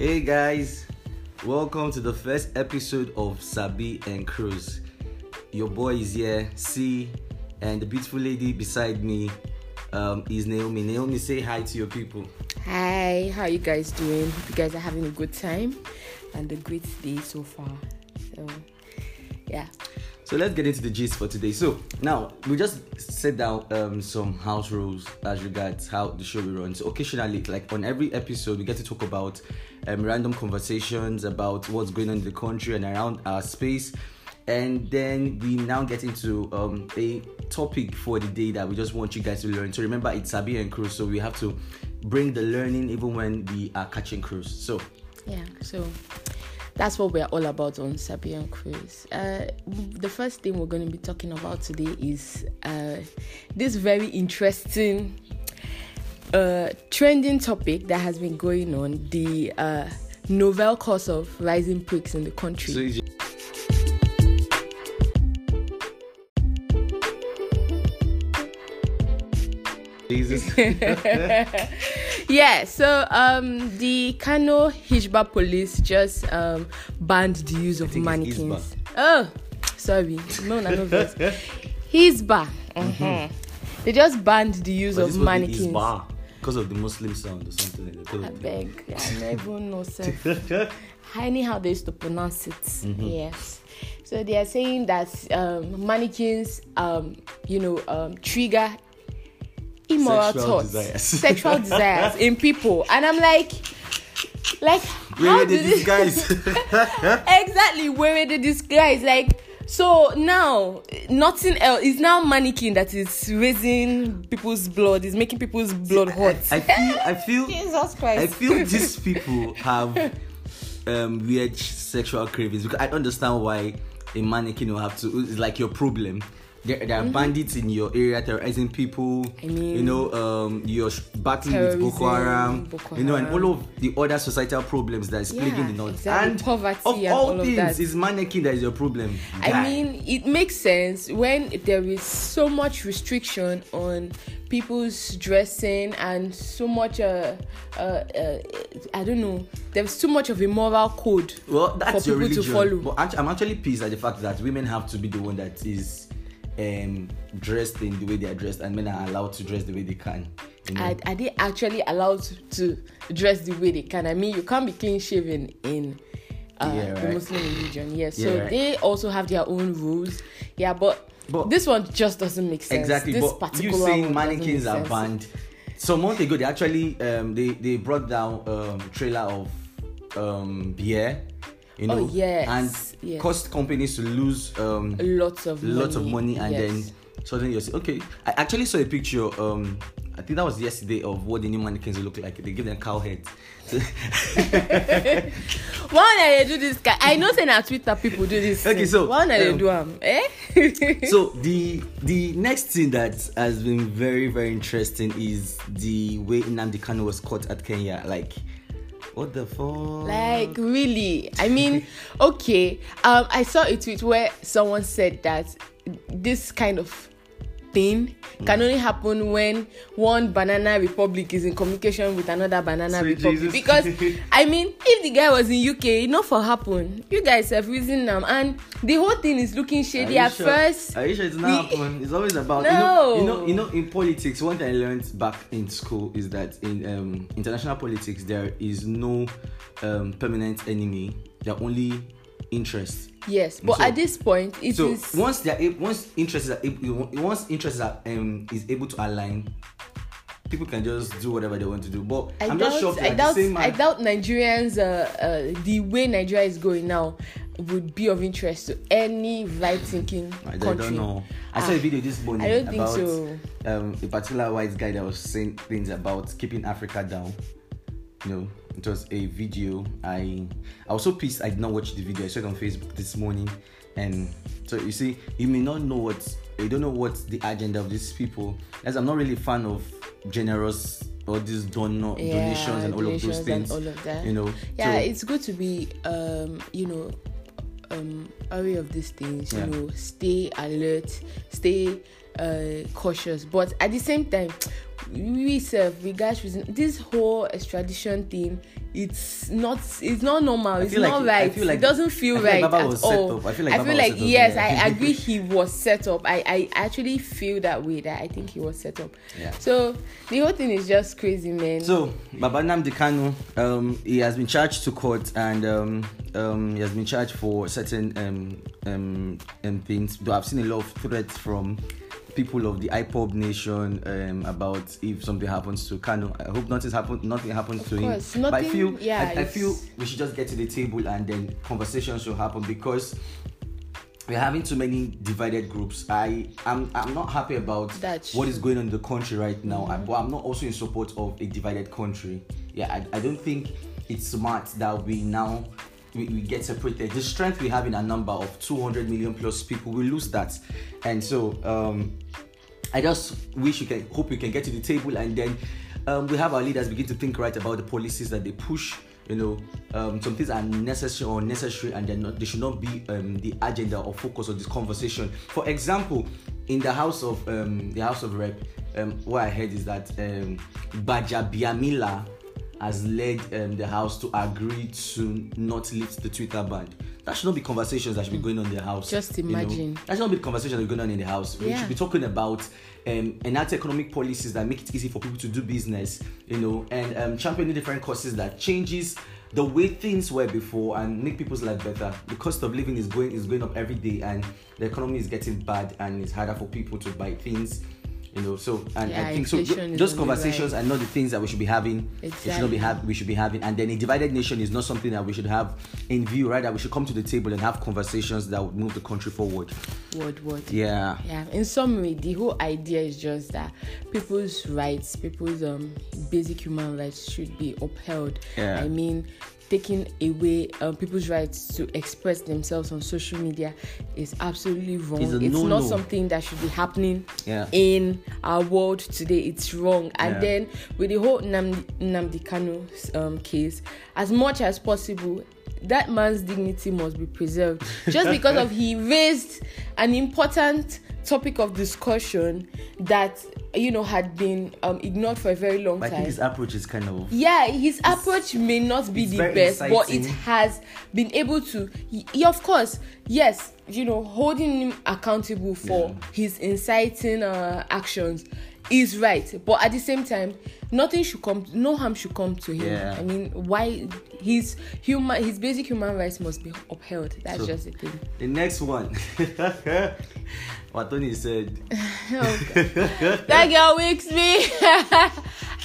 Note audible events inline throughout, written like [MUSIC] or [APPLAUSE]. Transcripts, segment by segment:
Hey guys, welcome to the first episode of Sabi and Cruise. Your boy is here, C, and the beautiful lady beside me um, is Naomi. Naomi, say hi to your people. Hi, how are you guys doing? Hope you guys are having a good time and a great day so far. So, yeah. So let's get into the gist for today. So now we just set down um, some house rules as regards how the show will run. So occasionally, like on every episode, we get to talk about um, random conversations about what's going on in the country and around our space. And then we now get into um, a topic for the day that we just want you guys to learn. So remember, it's Sabi and Cruise, so we have to bring the learning even when we are catching cruise. So Yeah, so that's what we're all about on Sabian Cruise. Uh, the first thing we're going to be talking about today is uh, this very interesting uh, trending topic that has been going on the uh, novel cause of rising pricks in the country. so Jesus. [LAUGHS] yeah, so um, the Kano Hijba police just um, banned the use of mannequins. Oh, sorry, no, no, no, no. Hisbah. Mhm. They just banned the use But of this mannequins. Isba because of the Muslim sound or something like that. I beg, I never [LAUGHS] know, sir. [LAUGHS] Anyhow, they used to pronounce it. Mm-hmm. Yes. So they are saying that um, mannequins, um, you know, um, trigger immoral Sexual thoughts, desires. sexual [LAUGHS] desires in people, and I'm like, like, Where how did it- guys? [LAUGHS] exactly where were the guys Like, so now nothing else is now mannequin that is raising people's blood, is making people's blood hot. I feel, I feel, [LAUGHS] Jesus Christ! I feel these people have um, weird sexual cravings because I don't understand why a mannequin will have to. It's like your problem. There, there are bandits in your area terrorizing people. Mm-hmm. I mean- you know, um, you're battling with Boko Haram. Boko you know, and all of the other societal problems that is plaguing Yeah, the north. exactly. And Poverty of and all, all things, is mannequin that is your problem. I mean, it makes sense when there is so much restriction on people's dressing and so much, uh, uh, uh, I don't know, there's too much of a moral code Well, that's for your people to religion. follow. But I'm actually pissed at the fact that women have to be the one that is um, dressed in the way they are dressed, and men are allowed to dress the way they can. You know? Are, are they actually allowed to dress the way they can? I mean, you can't be clean shaven in uh, Yeah, the. Muslim religion. Yes, Yeah, so right. they also have their own rules. Yeah, but, But- this one just doesn't make sense. exactly. This but you particular saying mannequins are banned. Some month ago, they actually um, they they brought down um, trailer of um, beer. You know, Oh, yes, and yes. caused companies to lose um, Lots of lots of money, money and yes. then suddenly you say, okay i actually saw a picture um i think that was yesterday of what the new mannequins look like they give them cow heads [LAUGHS] Why not they do this? guy? I know saying on Twitter people do this. Okay, so, why they um, do them? Eh? [LAUGHS] so the the next thing that has been very very interesting is the way Nnamdi Kanu was caught at Kenya. Like, what the fuck? like really? I mean, [LAUGHS] okay. Um, I saw a tweet where someone said that this kind of thing can only happen when one banana republic is in communication with another banana Sweet republic. Jesus. Because [LAUGHS] I mean, if the guy was in UK, not for happen. You guys have reason now, and the whole thing is looking shady at sure? first. Are you sure it's not happen? It's always about No. you know, you know, you know. In politics, one thing I learned back in school is that in um, international politics there is no um, permanent enemy. There are only interests. Yes, but So- at this point, it is. so once they are once interests are able, once interests are um, is able to align, people can just do whatever they want to do. But I I'm doubt, just shocked I doubt, man, I doubt Nigerians, uh, uh, the way Nigeria is going now, would be of interest to any right-thinking I, I country. don't know. I saw a Ah, video this morning I don't think about so. um, a particular white guy that was saying things about keeping Africa down. You know, it was a video. I I was so pissed I did not watch the video. I saw it on Facebook this morning, and so you see, you may not know what you don't know what the agenda of these people. As I'm not really a fan of generous all these donor Yeah, donations and all of those donations things. all of that. You know, Yeah, so- it's good to be, um, you know, um, aware of these things. Yeah. You know, stay alert, stay uh, cautious. But at the same time, we serve we guys reason this whole extradition thing it's not it's not normal it's feel like- not right like- it doesn't feel I feel like right Baba at all. I feel like was set up, yes yeah. i [LAUGHS] agree he was set up I, I actually feel that way that i think he was set up Yeah. so the whole thing is just crazy man So, Baba Nnamdi Kanu, um, he has been charged to court and um, um, he has been charged for certain um, um, um, things. Though I've seen a lot of threats from people of the IPOB nation um, about if something happens to Kanu. I hope nothing happens. Nothing happens to course, him. but I feel, yeah, I, I feel we should just get to the table and then conversations should happen because we're having too many divided groups. I I'm, I'm not happy about what is going on in the country right now, I- but I'm not also in support of a divided country. Yeah, I, I don't think it's smart that we now we, we get separated. The strength we have in a number of 200 million plus people, we lose that, and so um, I just wish we can hope we can get to the table and then um, we have our leaders begin to think right about the policies that they push. You know, um, some things are necessary or necessary, and they're not, they should not be um, the agenda or focus of this conversation. For example, in the House of um, the House of Rep, um, what I heard is that um, Gbajabiamila has led um, the House to agree to not lift the Twitter ban. That should not be conversations that should be going on in the House. Just you know. imagine. That should not be the conversations that are going on in the House. We should be talking about um, enact economic policies that make it easy for people to do business, you know, and um, championing different causes that changes the way things were before and make people's life better. The cost of living is going is going up every day, and the economy is getting bad, and it's harder for people to buy things. You know, so and Yeah, I think so. Those conversations are not the things that we should be having. It should not be Exactly. have we should be having. And then a divided nation is not something that we should have in view. right? That we should come to the table and have conversations that would move the country forward. word word Yeah. yeah in summary the whole idea is just that people's rights people's um basic human rights should be upheld Yeah. i mean taking away um, people's rights to express themselves on social media is absolutely wrong. It's it's not something that should be happening Yeah. in our world today. It's wrong. And Yeah. then with the whole Nam- Nnamdi Kanu um, case as much as possible that man's dignity must be preserved. Just because of he raised an important topic of discussion that you know had been um, ignored for a very long I time think his approach is kind of yeah his approach may not be the best but it has been able to y- of course yes you know holding him accountable for Yeah. his inciting uh, actions is right but at the same time nothing should come no harm should come to him Yeah. i mean why his human his basic human rights must be upheld that's So- just the thing the next one. [LAUGHS] what Tony said. [LAUGHS] that girl wakes me [LAUGHS]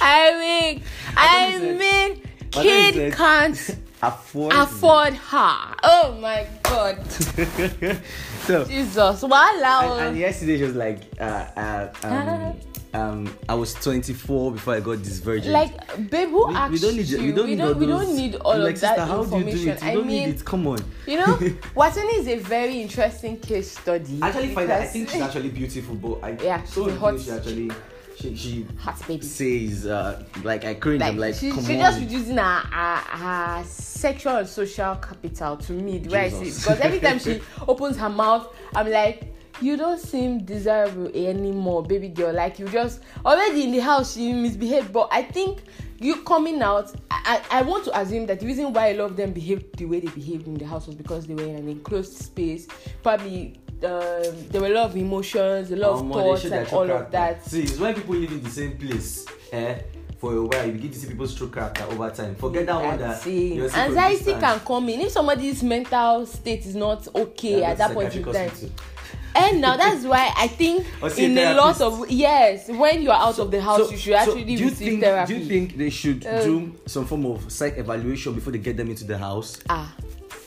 i wake i What mean What kid it? can't [LAUGHS] Afford. afford her. Oh my god. so Jesus. Wow. and, and yesterday she was like, uh, uh, um, um, I was 24 before I got this virgin. like, babe, who we, asked we don't need you? we don't need all we don't need all like, of that sister, how do you do information. it? You I don't mean, need it. Come on. you know, [LAUGHS] Watani is a very interesting case study. I actually find that I think she's actually beautiful, but I Yeah, so hot she actually she she hot baby. says uh like I cringe. Like, I'm like, she, come she on. just reducing her, her, her sexual and social capital to me, the way I see it. Because every time she [LAUGHS] opens her mouth, I'm like, you don't seem desirable anymore, baby girl. Like you just already in the house, you misbehaved. But I think you coming out, I, I want to assume that the reason why a lot of them behaved the way they behaved in the house was because they were in an enclosed space. Probably um, there were a lot of emotions, a lot of Omo, they thoughts, and all of character. that. See, it's when people live in the same place, eh? For a while, you begin to see people's true character over time. Forget that one that seeing from Anxiety can come in if somebody's mental state is not okay Yeah, at that point in time. hospital. And now that's why I think [LAUGHS] see a in a lot of yes, when you are out of the house, So- you should so actually do you receive think, therapy. Do you think they should Uh, do some form of psych evaluation before they get them into the house? ah,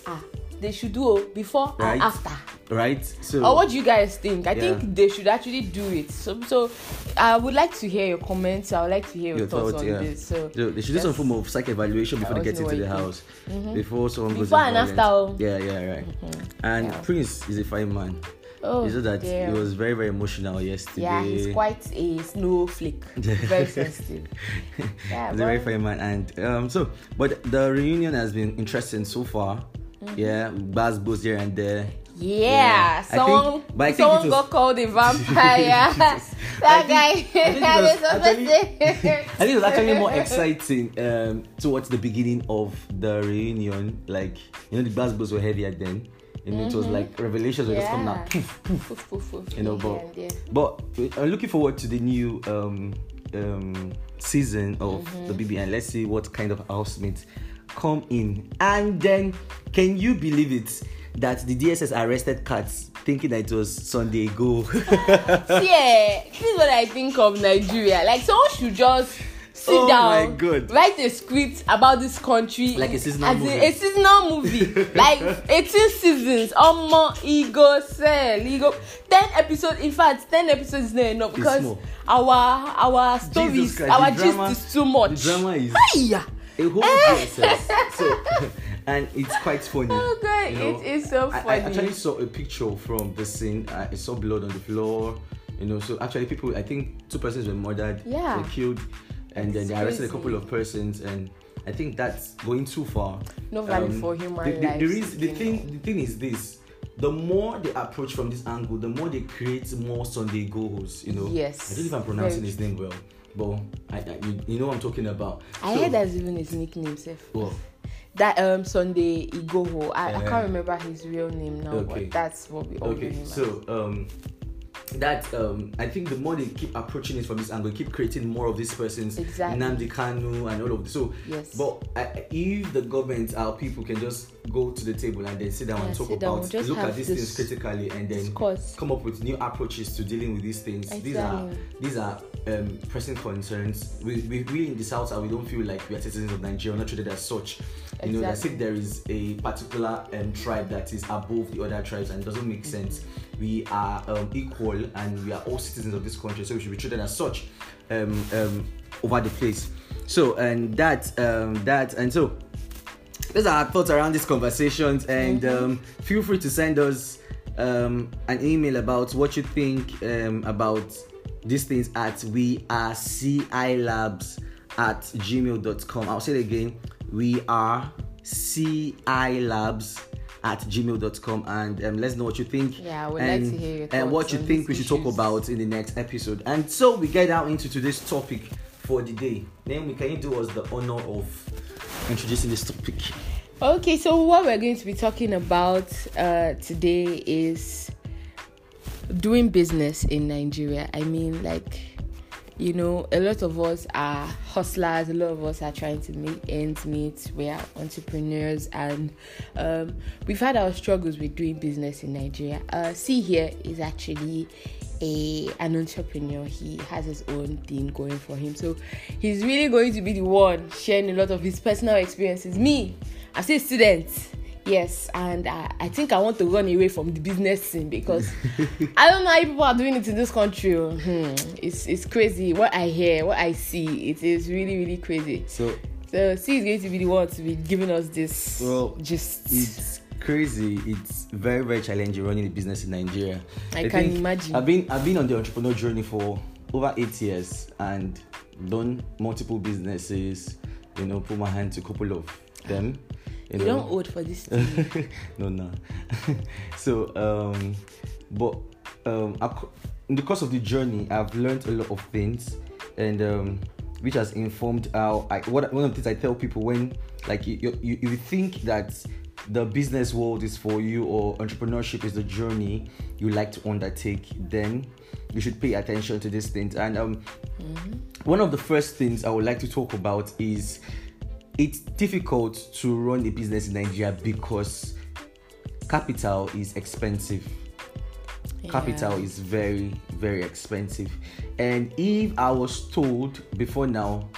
ah, they should do oh, before Right. and after. Right? So Or what do you guys think? I Yeah. think they should actually do it. So, so I would like to hear your comments. I would like to hear your, your thoughts thoughts, on yeah. this. So So they should do some form of psych evaluation before they get into the house. Before someone goes Before and after, oh. Yeah, yeah, right. And Yeah. Prince is a fine man. Oh, know that dear. he was very, very emotional yesterday. yeah, he's quite a snowflake. [LAUGHS] Very sensitive. Yeah, He's a very fine man, and um, so, but the reunion has been interesting so far. Mm-hmm. Yeah, Baz goes here and there. Yeah, I someone, think- but I think someone was- got called a vampire. [LAUGHS] That I guy. think- I think it [LAUGHS] was actually- I think it was actually more exciting um, towards the beginning of the reunion. Like, you know, the basketballs were heavier then. You know, it was like revelations were just coming out. Poof, poof. Poof, poof, poof, You know, but and there. but I'm looking forward to the new um, um, season of Mm-hmm. the BB and let's see what kind of housemates come in. And then, can you believe it that the DSS arrested cats thinking that it was Sunday Igboho? yeah, [LAUGHS] this is what I think of Nigeria. Like someone should just sit Oh my down, God. write a script about this country, Like a seasonal movie. a seasonal movie, [LAUGHS] like eighteen seasons. Omo, ego sell, ego. Ten episodes. In fact, ten episodes is not enough because our our stories, Christ, our gist drama- is too much. The drama is Hiya! a whole DSS. So, [LAUGHS] [LAUGHS] and it's quite funny. Oh god, you know. it is so I, funny. I actually saw a picture from the scene. I saw blood on the floor. You know, so actually, people. I think two persons were murdered. Yeah. They killed, and then It's they arrested a couple of persons, and I think that's going too far. No value for human the, the, lives, The, the thing, know. the thing is this. The more they approach from this angle, the more they create more Sunday goals. You know. Yes, I don't know if I'm pronouncing very his name well, but I, I you, you know what I'm talking about. I So- heard that's even his nickname, Seth. Well, That um Sunday Igboho. I, I Uh, can't remember his real name now, okay. but that's what we all know okay so um that um i think the more they keep approaching it from this angle keep creating more of these persons Exactly. Nnamdi Kanu and all of this so Yes. but I, if the government our people can just go to the table and then sit down Yeah, and talk about just look at these things critically and then discourse. come up with new approaches to dealing with these things these are these are um, pressing concerns we, we we in the south and we don't feel like we are citizens of nigeria. We're not treated as such. You know that's Exactly. if there is a particular um, tribe that is above the other tribes and it doesn't make sense we are um, equal and we are all citizens of this country so we should be treated as such um, um, over the place. So and that um, that and so those are our thoughts around these conversations. And um, feel free to send us um, an email about what you think um, about these things at we are ci labs at gmail.com i'll say it again. We are ci labs at gmail.com and um, let's know what you think. Yeah, I would like and, to hear your and what you think we should talk about in the next episode. And so we get out into today's topic for the day. Naomi can you do us the honor of introducing this topic? Okay, so what we're going to be talking about uh, today is doing business in Nigeria. I mean, like, you know, a lot of us are hustlers, a lot of us are trying to make ends meet, we are entrepreneurs, and um, we've had our struggles with doing business in Nigeria. Uh, see, here is actually a an entrepreneur he has his own thing going for him so he's really going to be the one sharing a lot of his personal experiences me still a student yes and I, I think i want to run away from the business scene because [LAUGHS] i don't know how people are doing it in this country oh. hmm. it's it's crazy. What i hear what i see it is really really crazy. So so c is going to be the one to be giving us this Well, just it's crazy. It's very very challenging running a business in nigeria. I can imagine. i've been i've been on the entrepreneur journey for over eight years and done multiple businesses you know put my hand to a couple of them you, you know don't old for this [LAUGHS] thing. no, no. [LAUGHS] so, um, but um, in the course of the journey, I've learned a lot of things, and um, which has informed how I. What one of the things I tell people when, like, you you, you think that the business world is for you or entrepreneurship is the journey you like to undertake, then you should pay attention to these things. And um, one of the first things I would like to talk about is it's difficult to run a business in Nigeria because capital is expensive. Capital is very, very expensive. And if I was told before now,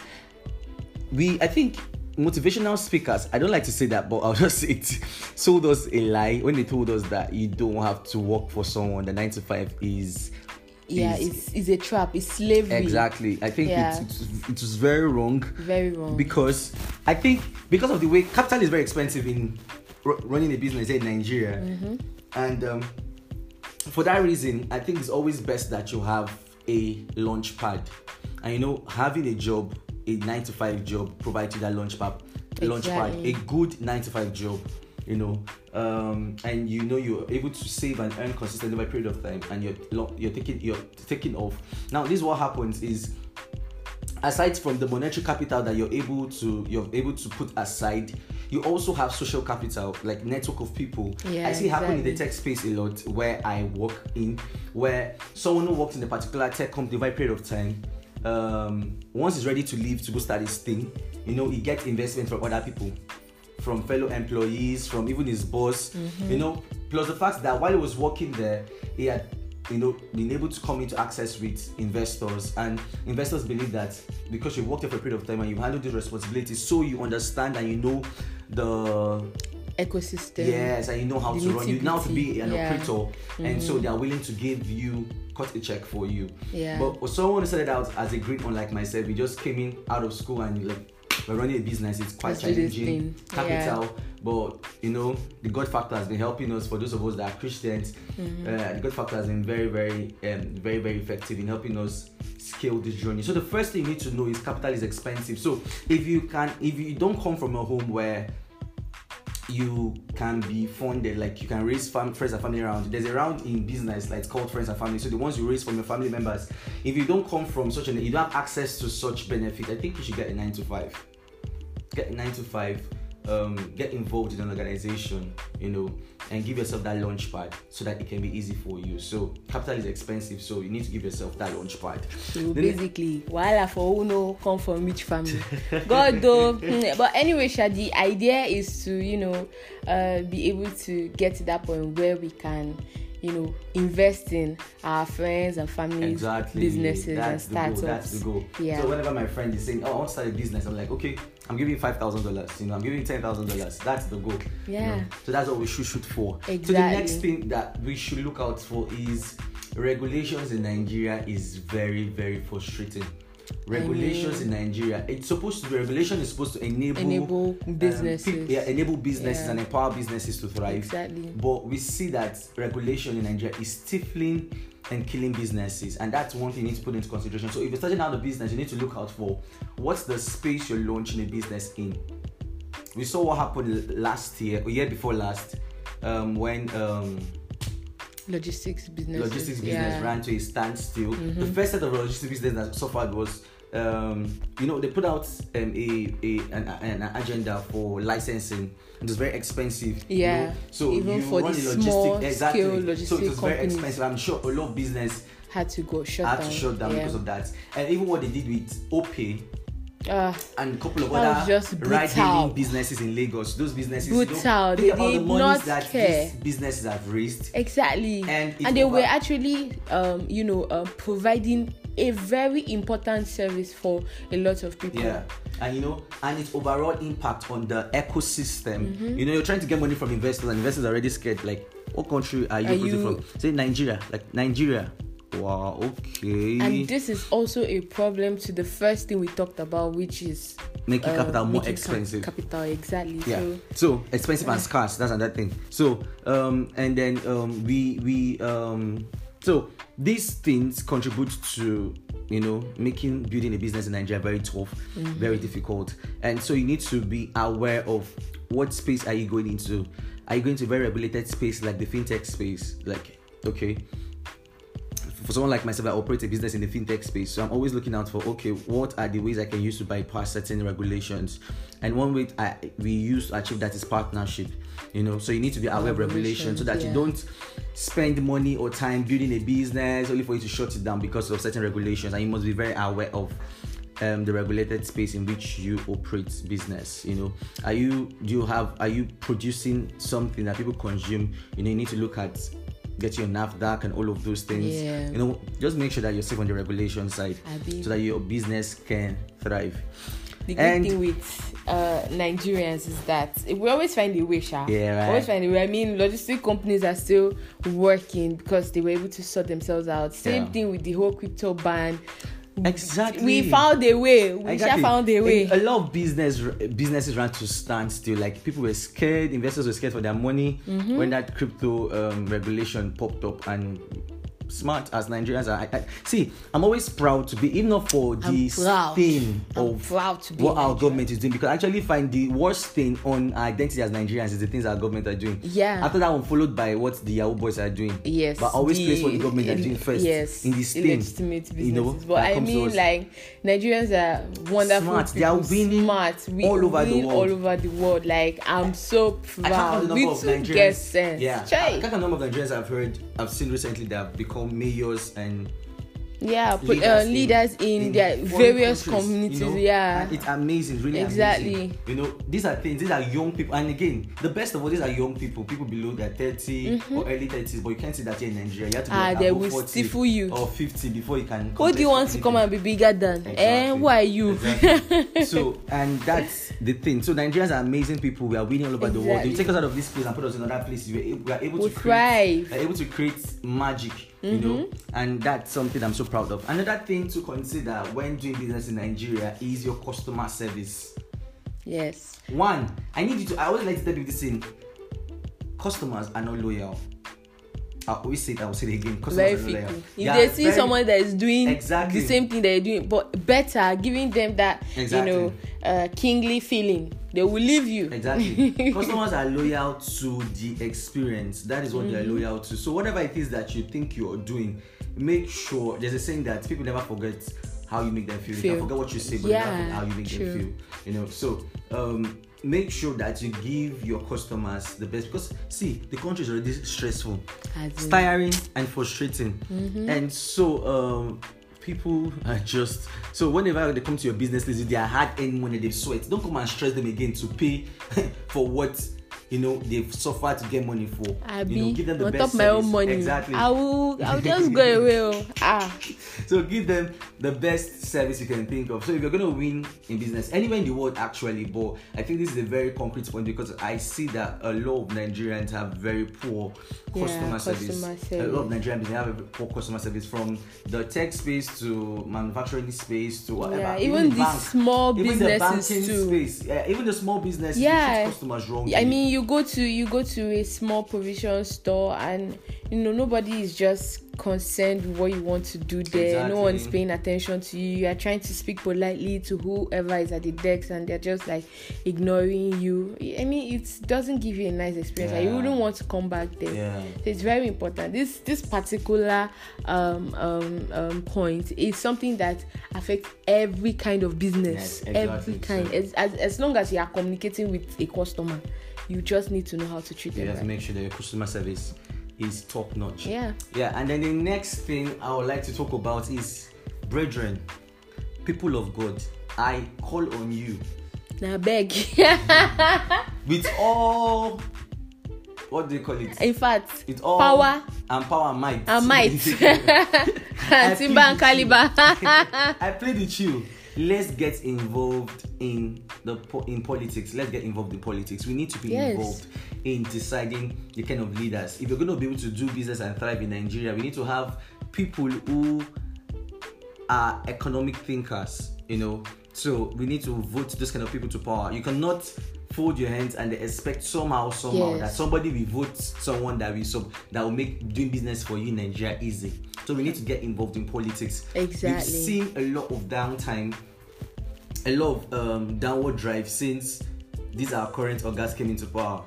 we, I think, motivational speakers, I don't like to say that, but [LAUGHS] I'll just say it, sold us a lie when they told us that you don't have to work for someone. The nine to five is. Yeah is- it's it's a trap it's slavery. Exactly. I think Yeah. it's, it's, very wrong. Very wrong. Because I think because of the way capital is very expensive in r- running a business in Nigeria, Mm-hmm. and um, for that reason, I think it's always best that you have a launch pad, and you know having a job, a nine to five job, provides you that launch pad, launch pad, a good nine to five job you know, um, and you know you're able to save and earn consistently over a period of time, and you're you're taking you're taking off. Now, this is what happens is aside from the monetary capital that you're able to you're able to put aside you also have social capital like network of people. Yeah, i see it happen in the tech space a lot where i work in where someone who works in a particular tech company over a period of time um once he's ready to leave to go start his thing you know he gets investment from other people from fellow employees from even his boss you know plus the fact that while he was working there he had you know been able to come into access with investors and investors believe that because you worked there for a period of time and you handled these responsibilities so you understand and you know the ecosystem. yes and you know how the to run you know how to be an yeah. Mm-hmm. operator and so they are willing to give you cut a check for you Yeah. but someone who started out as a green one like myself we just came in out of school and like we're running a business it's quite Let's challenging. capital but you know the god factor has been helping us for those of us that are christians. Mm-hmm. uh, the god factor has been very very um, very very effective in helping us scale this journey. So the first thing you need to know is capital is expensive. So if you can if you don't come from a home where you can be funded like you can raise fam- friends and family around. There's a round in business like it's called friends and family. So the ones you raise from your family members if you don't come from such an you don't have access to such benefit i think you should get a 9 to 5 get a 9 to 5 um, get involved in an organization you know and give yourself that launch pad so that it can be easy for you so capital is expensive so you need to give yourself that launch pad So The ne- basically, wahala for who know come from which family. [LAUGHS] God though. Hmm, but anyway, Sha, the idea is to you know uh, be able to get to that point where we can you know invest in our friends and families, exactly businesses that's and the goal that's the goal Yeah. so whenever my friend is saying oh i want to start a business i'm like okay i'm giving five thousand dollars you know i'm giving ten thousand dollars that's the goal you Yeah. know? so that's what we should shoot for Exactly. so the next thing that we should look out for is regulations in nigeria is very very frustrating regulations in nigeria it's supposed to be regulation is supposed to enable Enable um, businesses. peop- yeah, enable businesses Yeah. and empower businesses to thrive Exactly. but we see that regulation in Nigeria is stifling and killing businesses, and that's one thing you need to put into consideration. So, if you're starting out a business, you need to look out for what's the space you're launching a business in. We saw what happened last year, or year before last, um, when um, Logistics business. logistics business yeah. Mm-hmm. ran to a standstill. The first set of logistics business that suffered was, um, you know, they put out um, a, a an, an agenda for licensing. It was very expensive. you Yeah. know. So Even you for run the logistic- small exactly. scale So it logistic was very expensive. I'm sure a lot of business Had to go shut had down. to shut down yeah. because of that. And even what they did with OPay Ah, and a couple of other just ride-hailing businesses in Lagos. Those businesses you Brutal. They about the did monies not that care. these businesses have raised. exactly. And and they over- were actually, um, you know, uh, providing a very important service for a lot of people. Yeah, and you know, and its overall impact on the ecosystem. Mm-hmm. You know, you're trying to get money from investors, and investors are already scared. Like, what country are you Are you- from? Say Nigeria, like Nigeria. Wow, okay. And this is also a problem to the first thing we talked about, which is Making uh, capital more making expensive. capital, exactly. yeah. So So expensive and scarce. That's another thing. So um, and then um, we we um, so these things contribute to you know making building a business in Nigeria very tough, mm. very difficult, and so you need to be aware of what space are you going into. Are you going to a very regulated space like the fintech space? Like okay, for someone like myself, I operate a business in the fintech space, so I'm always looking out for okay, what are the ways I can use to bypass certain regulations, and one way I, we use to achieve that is partnership. You know, so you need to be aware of regulations so that Regulations, you don't spend money or time building a business only for you to shut it down because of certain regulations, and you must be very aware of um, the regulated space in which you operate business. You know, are you do you have are you producing something that people consume? You know, you need to look at getting your NAFDAC and all of those things. Yeah. You know, just make sure that you're safe on the regulation side so that your business can thrive. the good And- thing with uh, Nigerians is that we always find a way, Sha. Yeah, right. Always find a way. I mean, logistic companies are still working because they were able to sort themselves out. Same Yeah. thing with the whole crypto ban. Exactly. We found a way. We Exactly. found a way. A lot of business businesses ran to stand still. Like people were scared, investors were scared for their money Mm-hmm. when that crypto um, regulation popped up, and smart as Nigerians are. I, I, see, I'm always proud to be, even not for this thing of proud what our government is doing because I actually find the worst thing on our identity as Nigerians is the things our government are doing. Yeah. After that one, followed by what the Yahoo boys are doing. Yes. But I always place what the government are doing first. Yes. In this thing. businesses. You know, but I mean, like Nigerians are wonderful. Smart. People, They are winning smart. We all over the world. all over the world. Like I'm so I can't proud. We of too Nigerians. get sense. Yeah, I can't the number of Nigerians I've heard, I've seen recently that have become mayors and Yeah, put leaders, uh, leaders in, their various communities. you know, yeah. and it's amazing, really Exactly. amazing. You know, these are things. These are young people, and again, the best of all, these are young people. People below their 30 or early 30s, but you can't see that here in Nigeria. You have to be Mm-hmm. Ah, they will 40 stifle you. or 50 before you can. Who do you want to come and be bigger than? Eh, Exactly. who are you? Exactly. so, [LAUGHS] and that's the thing. So, Nigerians are amazing people. We are winning all over the world. If You take us out of this place and put us in other places. We're able, we are able We'll to create, thrive. we are able to create magic. You know, Mm-hmm. and that's something I'm so proud of. Another thing to consider when doing business in Nigeria is your customer service. yes. One, I need you to. I always like to tell people this thing. Customers are not loyal. I always say it. I will say it again. Very are fickle. If They are they see very- someone that is doing Exactly. the same thing they're doing, but better, giving them that Exactly. you know uh, kingly feeling, they will leave you. Exactly. [LAUGHS] Customers are loyal to the experience. That is what they're Mm-hmm. loyal to. So whatever it is that you think you're doing, make sure there's a saying that people never forget how you make them feel. You Feel. can forget what you say, but Yeah, never forget how you make true. them feel. You know, so um make sure that you give your customers the best because see the country is already stressful. It's in- tiring and frustrating. Mm-hmm. and so um people are just so whenever they come to your business they are hard earned money they've sweat. Don't come and stress them again to pay [LAUGHS] for what you know they've suffered to get money for Abi, you know give them the on best top my own money. exactly I will. I'll just go [LAUGHS] away. oh. Ah, so give them the best service you can think of. So if you're gonna win in business anywhere in the world, actually, but I think this is a very concrete point because I see that a lot of Nigerians have very poor Yeah, customer, service. customer A lot of service. Nigerians they have a poor customer service from the tech space to manufacturing space to whatever. yeah. Even the bank, small even the banking too. space, yeah, even the small business, Yeah. customers wrong. I mean, you go to you go to a small provision store, and you know nobody is just concerned with what you want to do there. No one's paying attention to you. You are trying to speak politely to whoever is at the desk, and they're just like ignoring you. I mean, it doesn't give you a nice experience. and you wouldn't want to come back there. yeah. So it's very important. This this particular um, um, um, point is something that affects every kind of business. Yes, exactly. Every kind. So- As, as as long as you are communicating with a customer, you just need to know how to treat You them. to right. make sure that your customer service is top notch. Yeah. Yeah, and then the next thing I would like to talk about is brethren, people of God. I call on you Now beg. [LAUGHS] with all what do you call it? In fact, With all power and power and might. and might. [LAUGHS] [LAUGHS] I plead Timber and caliber. I plead with you. Let's get involved in the po- in politics. Let's get involved in politics. We need to be Yes. involved in deciding the kind of leaders. If you're going to be able to do business and thrive in Nigeria, we need to have people who are economic thinkers. You know, so we need to vote those kind of people to power. You cannot fold your hands and expect somehow, somehow Yes. that somebody will vote someone that will sub that will make doing business for you in Nigeria easy. So we need to get involved in politics. Exactly. We've seen a lot of downtime, a lot of um, downward drive since these are current organs came into power.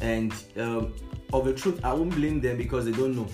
And um, of the truth, I won't blame them because they don't know.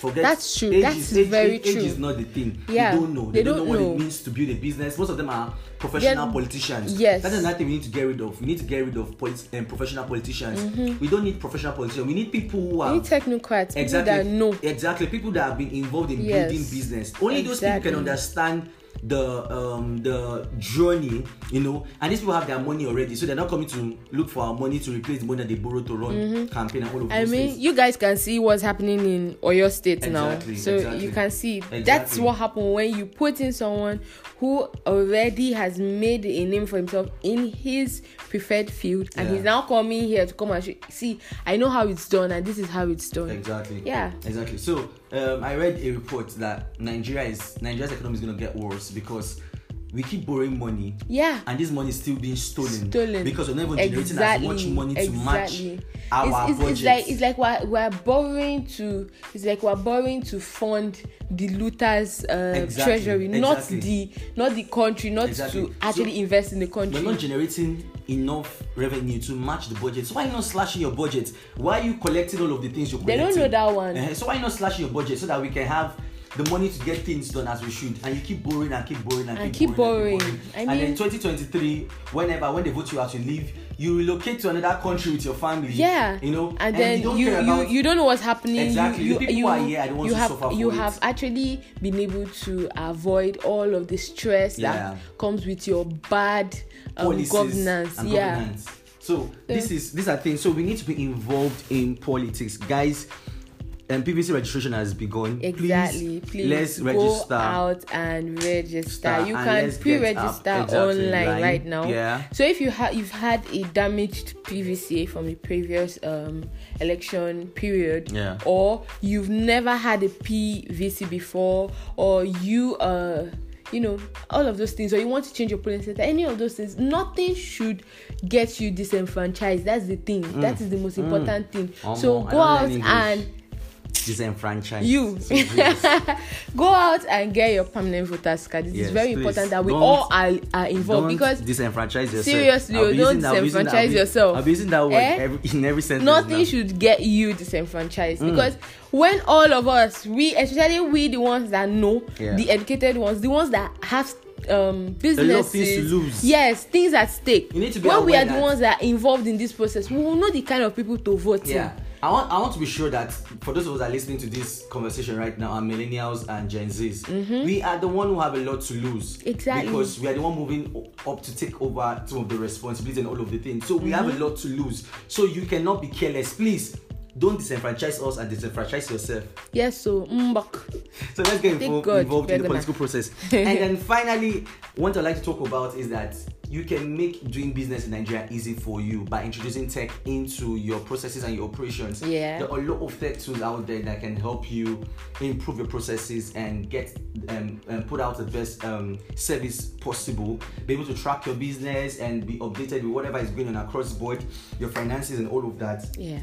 Forget That's true. Age That's is, age, very age, Age true. is not the thing. Yeah, They don't know. They, they don't, don't know what know. it means to build a business. Most of them are professional They're- politicians. yes. That's another thing we need to get rid of. We need to get rid of polit- um, professional politicians. Mm-hmm. We don't need professional politicians. We need people who are Any technocrats, people exactly that know. exactly people that have been involved in Yes. building business only those people Exactly. can understand the um the journey you know and these people have their money already so they're not coming to look for our money to replace the money that they borrowed to run campaign and all of Mm-hmm. I mean, things you guys can see what's happening in Oyo State Exactly, now. So exactly. you can see that's Exactly. what happened when you put in someone who already has made a name for himself in his preferred field and Yeah. he's now coming here to come and sh- see, I know how it's done and this is how it's done. exactly Yeah. exactly so um i read a report that nigeria is nigeria's economy is going to get worse because we keep borrowing money yeah and this money is still being stolen, Stolen. because we're never generating exactly as much money to match exactly. our it's, it's, budget. it's like it's like we're, we're borrowing to it's like we're borrowing to fund the looters uh, Exactly, treasury not exactly. the not the country not Exactly. to actually So, invest in the country we're not generating enough revenue to match the budget. So why not slashing your budget? Why are you collecting all of the things you're They collecting? don't know that one. Eh, So why not slashing your budget so that we can have the money to get things done as we should, and you keep borrowing and keep borrowing and, And keep, keep borrowing. borrowing. I and then mean- 2023, whenever when they vote you out to leave, you relocate to another country with your family. yeah you know, and, then don't you you, about- you don't know what's happening Exactly. you The you, people you, are here are the ones you who have suffer you have it. actually been able to avoid all of the stress Yeah. that comes with your bad um, policies governance and yeah governance. So this is these are things. So we need to be involved in politics, guys. And PVC registration has begun. Exactly. Please, let's go register. out and register. You and can pre-register. Exactly, online right. now. Yeah. So if you have you've had a damaged PVC from the previous um, election period, Yeah. or you've never had a PVC before, or you uh you know all of those things or you want to change your polling center any of those things nothing should get you disenfranchised that's the thing that is the most important thing Omo, so Mm. Go out and Disenfranchised. you So [LAUGHS] go out and get your permanent voters card. It is Yes, very please. important that we Don't- all are, are involved because disenfranchise yourself. Seriously, I'll don't that- I'll be using that- disenfranchise be- yourself. Be using that word Eh? every, in every sentence. nothing now. should get you disenfranchised Mm. because when all of us, we especially we the ones that know, Yeah. the educated ones, the ones that have um businesses things to lose. yes things at stake You need to be when we are the ones that are involved in this process we will know the kind of people to vote in. I want, I want to be sure that for those of us that are listening to this conversation right now, are millennials and Gen Zs, we are the one who have a lot to lose. Mm-hmm. Exactly. Because we are the one moving up to take over some of the responsibilities and all of the things. So we have Mm-hmm. a lot to lose. So you cannot be careless. Please don't disenfranchise us and disenfranchise yourself. yes so mbak. So let's get involved, involved in the political process. [LAUGHS] and then finally, what I'd like to talk about is that you can make doing business in Nigeria easy for you by introducing tech into your processes and your operations. Yeah. There are a lot of tech tools out there that can help you improve your processes and get um, and put out the best um, service possible. Be able to track your business and be updated with whatever is going on across the board, your finances and all of that yeah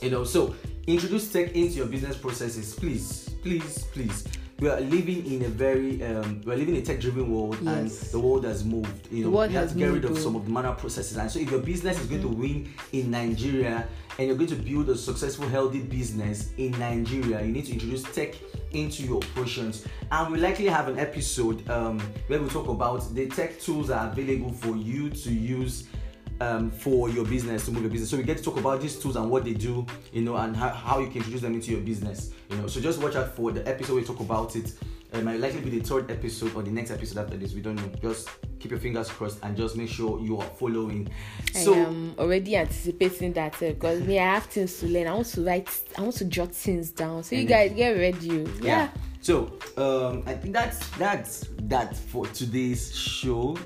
you know so introduce tech into your business processes please please please we are living in a very um, we are living in a tech driven world and the world has moved you know you have to get rid of some of the manual processes. And so if your business is going to win in nigeria and you're going to build a successful healthy business in nigeria you need to introduce tech into your operations. And we likely have an episode um, where we talk about the tech tools that are available for you to use um, for your business to move your business. So we get to talk about these tools and what they do, you know, and how, how you can introduce them into your business, you know. So just watch out for the episode we talk about it. It might likely be the third episode or the next episode after this. We don't know. Just keep your fingers crossed and just make sure you are following. So I am already anticipating that uh, because me, I have things to learn. I want to write, I want to jot things down. So you guys get ready. oh. yeah. Yeah. So um, I think that's that's that for today's show.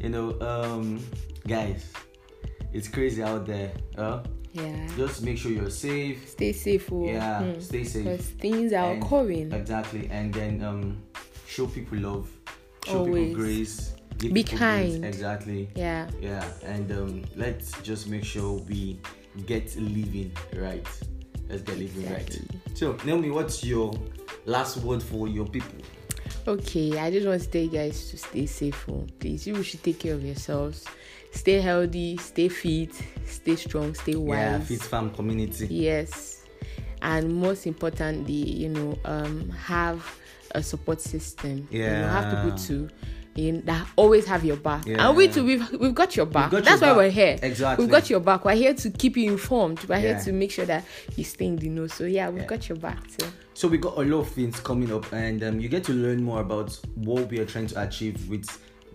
You know, um, guys, it's crazy out there. Uh, Yeah. just make sure you're safe. Stay safe. Oh. Yeah, Hmm. stay safe. Because things are And- occurring. Exactly, and then um, show people love, show Always. people grace, Be people grace. kind. Exactly. Yeah. Yeah, and um, let's just make sure we get living right. Let's get living Exactly. right. So, Naomi, what's your last word for your people? Okay, I just want to tell you guys to stay safe. Oh. Please, you should take care of yourselves. Stay healthy, stay fit, stay strong, stay wise. Yeah, Fit Farm community. Yes. And most importantly, you know, um, have a support system. Yeah. You know, have people to in, that always have your back. Yeah. And we too, we've we've got your back. got That's your why back. we're here. Exactly. We've got your back. We're here to keep you informed. We're Yeah. here to make sure that you stay in the know. So yeah, we've Yeah. got your back too. So we got a lot of things coming up, and um, you get to learn more about what we are trying to achieve with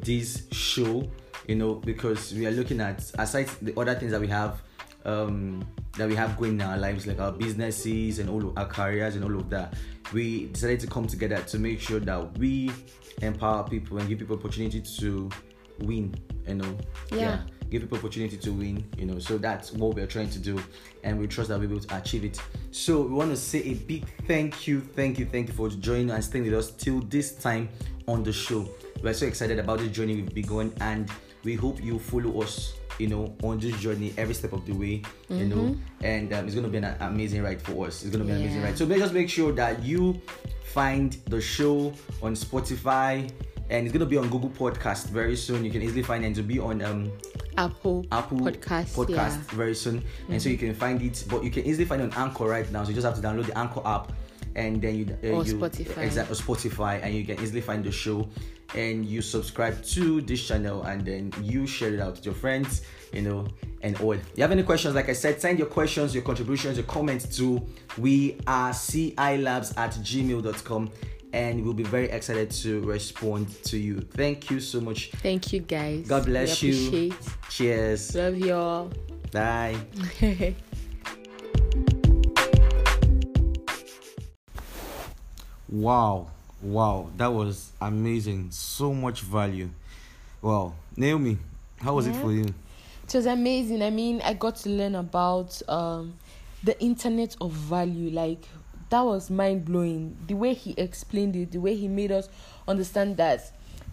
this show. You know, because we are looking at aside the other things that we have, um, that we have going in our lives, like our businesses and all of our careers and all of that. We decided to come together to make sure that we empower people and give people opportunity to win. You know, Yeah. give people opportunity to win you know so that's what we're trying to do and we trust that we'll be able to achieve it so we want to say a big thank you thank you thank you for joining and staying with us till this time on the show we're so excited about the journey we've begun, and we hope you follow us you know, on this journey every step of the way, mm-hmm. you know, mm-hmm. and um, it's going to be an amazing ride for us. It's going to be an yeah. amazing ride. So just make sure that you find the show on Spotify, and it's going to be on Google Podcast very soon. You can easily find it to be on um, Apple Apple podcast, podcast yeah. very soon, mm-hmm. and so you can find it. But you can easily find it on Anchor right now. So you just have to download the Anchor app and then you uh, or you Spotify. exactly Spotify and you can easily find the show. And you subscribe to this channel and then you share it out with your friends you know and all. If you have any questions? Like i said send your questions your contributions your comments to we are ci labs at gmail.com and we'll be very excited to respond to you. Thank you so much. Thank you guys. God bless you. cheers. Love you all. Bye [LAUGHS] wow wow that was amazing so much value wow naomi how was yeah. it for you it was amazing i mean i got to learn about um, the internet of value like that was mind blowing the way he explained it the way he made us understand that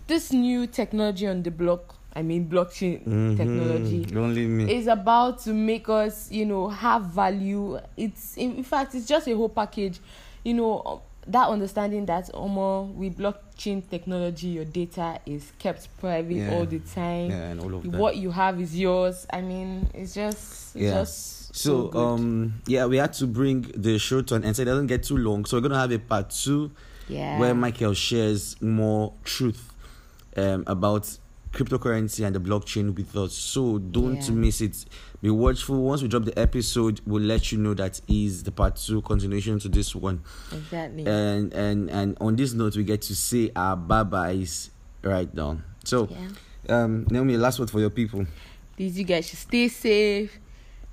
this new technology on the block I mean blockchain mm-hmm. technology Only me. is about to make us, you know, have value. It's in fact it's just a whole package. You know, that understanding that Omo with blockchain technology your data is kept private yeah. all the time. Yeah, and all of that. What you have is yours. I mean, it's just it's yeah. just so, so um yeah, we had to bring the show to an end so it doesn't get too long. So we're gonna have a part two yeah. where Michael shares more truth um about cryptocurrency and the blockchain with us. So don't yeah. miss it. Be watchful. Once we drop the episode, we'll let you know that is the part two continuation to this one. Exactly. And and and on this note, we get to say our bye byes right now. So, yeah. um, Naomi, last word for your people. These you guys should stay safe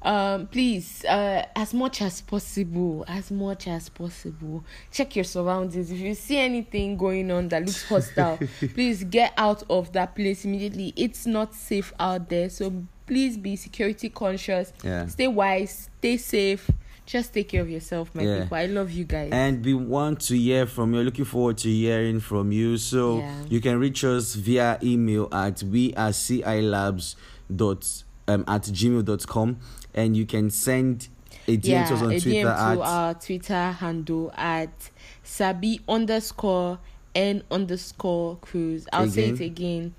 um please uh as much as possible as much as possible check your surroundings. If you see anything going on that looks hostile [LAUGHS] please get out of that place immediately. It's not safe out there so please be security conscious. Yeah. stay wise stay safe. Just take care of yourself my yeah. people. I love you guys. And we want to hear from you. Looking forward to hearing from you. So yeah. you can reach us via email at we are cilabs dot um, at gmail.com and you can send a DM yeah, to us on Twitter DM at our Twitter handle at Sabi underscore N underscore cruise. I'll again? say it again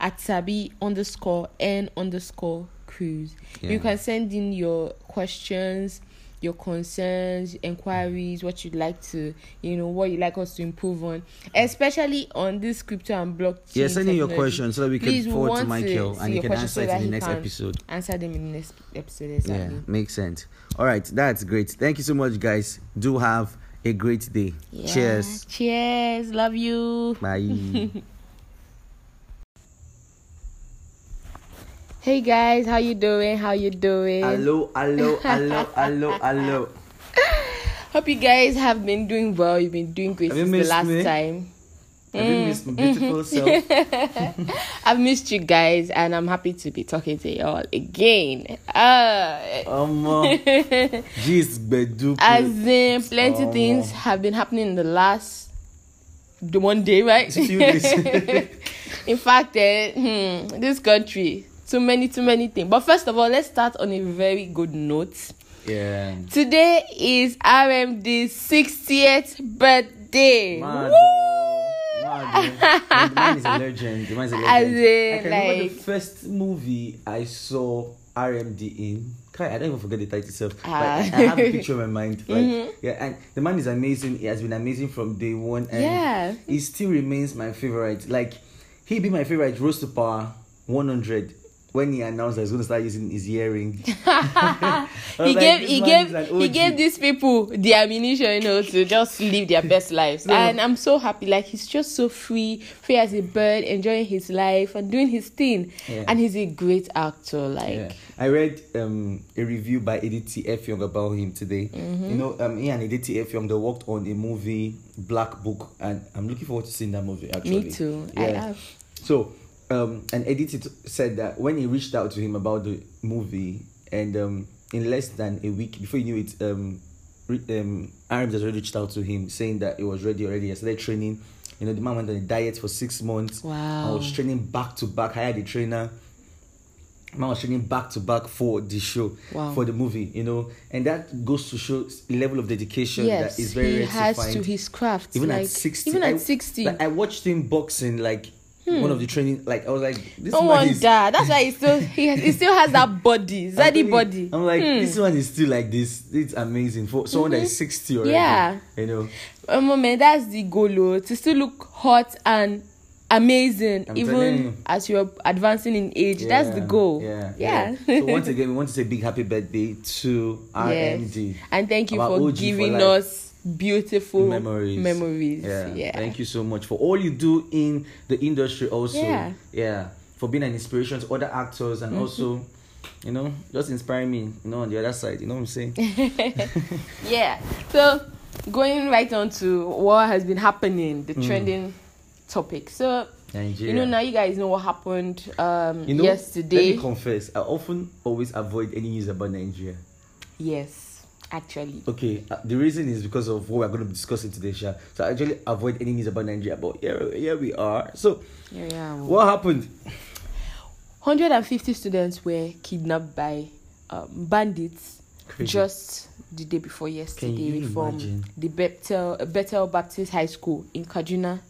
at Sabi underscore N underscore cruise. Yeah. You can send in your questions, your concerns, inquiries, what you'd like to, you know, what you'd like us to improve on, especially on this crypto and blockchain. Yeah, send in your questions so that we can forward to Michael to and he can answer it in the next episode. Answer them in the next episode, exactly. Yeah, makes sense. All right, that's great. Thank you so much, guys. Do have a great day. Yeah. Cheers. Cheers. Love you. Bye. [LAUGHS] Hey guys, how you doing? How you doing? Hello, hello, hello, hello, hello. [LAUGHS] Hope you guys have been doing well. You've been doing great since the last me? time. Have mm. you missed my beautiful self? [LAUGHS] I've missed you guys, and I'm happy to be talking to y'all again. Uh, um, jeez, bedu. As in, plenty um, things have been happening in the last the one day, right? [LAUGHS] in fact, uh, hmm, this country too many, too many things. But first of all, let's start on a very good note. Yeah. Today is RMD's 60th birthday. Mad. Mad. the man is a legend. The man is a legend. As in, I can like, remember the first movie I saw RMD in. I don't even forget the title itself. Uh, I have a picture in my mind. Like, mm-hmm. yeah, and the man is amazing. He has been amazing from day one, and yeah. he still remains my favorite. Like he be my favorite Rose to Power 100 when he announced that he's going to start using his earring, [LAUGHS] [LAUGHS] he like, gave he gave he gave these people the ammunition, you know, to just live their best lives. So, and I'm so happy. Like he's just so free, free as a bird, enjoying his life and doing his thing. Yeah. And he's a great actor. Like yeah. I read um, a review by Editi Effiong about him today. Mm-hmm. You know, um, he and Editi Effiong they worked on a movie Black Book, and I'm looking forward to seeing that movie. Actually, me too. Yeah. I have. So um, and Editi said that when he reached out to him about the movie, and um, in less than a week before he knew it, um, um, Arabs has already reached out to him saying that it was ready already. He started training You know, the man went on a diet for six months. Wow. I was training back to back. I had a trainer. Man was training back to back for the show, Wow. for the movie, you know, and that goes to show a level of dedication yes, that is very he has to to his craft. even like, at sixty, Even at sixty. like, I watched him boxing, like one of the training. Like I was like, this no man wonder. is That's why he still he, has, he still has that body, [LAUGHS] I'm zaddy body. I'm like, Hmm. this one is still like this. It's amazing for someone that is 60 already. Yeah. You know, Um, moment, that's the goal, oh, to still look hot and amazing, I'm telling you. even as you're advancing in age. That's the goal. Yeah. yeah. so once again, we want to say big happy birthday to RMD. [LAUGHS] And thank you for OG for giving life. us beautiful Memories. Memories. Yeah. Yeah. Thank you so much for all you do in the industry also. Yeah. Yeah. For being an inspiration to other actors Mm-hmm. and also, you know, just inspiring me, you know, on the other side. You know what I'm saying? [LAUGHS] Yeah. So going right on to what has been happening, Mm. the trending topic. So Nigeria. you know now you guys know what happened um You know, yesterday. Let me confess, I often always avoid any news about Nigeria. yes, actually. Okay, uh, the reason is because of what we're going to be discussing today, Sha. So I actually avoid any news about Nigeria, but here, here we are. So, Yeah, yeah. what happened? 150 students were kidnapped by um, bandits Crazy. just the day before yesterday you from imagine? the Bethel, Bethel Baptist High School in Kaduna.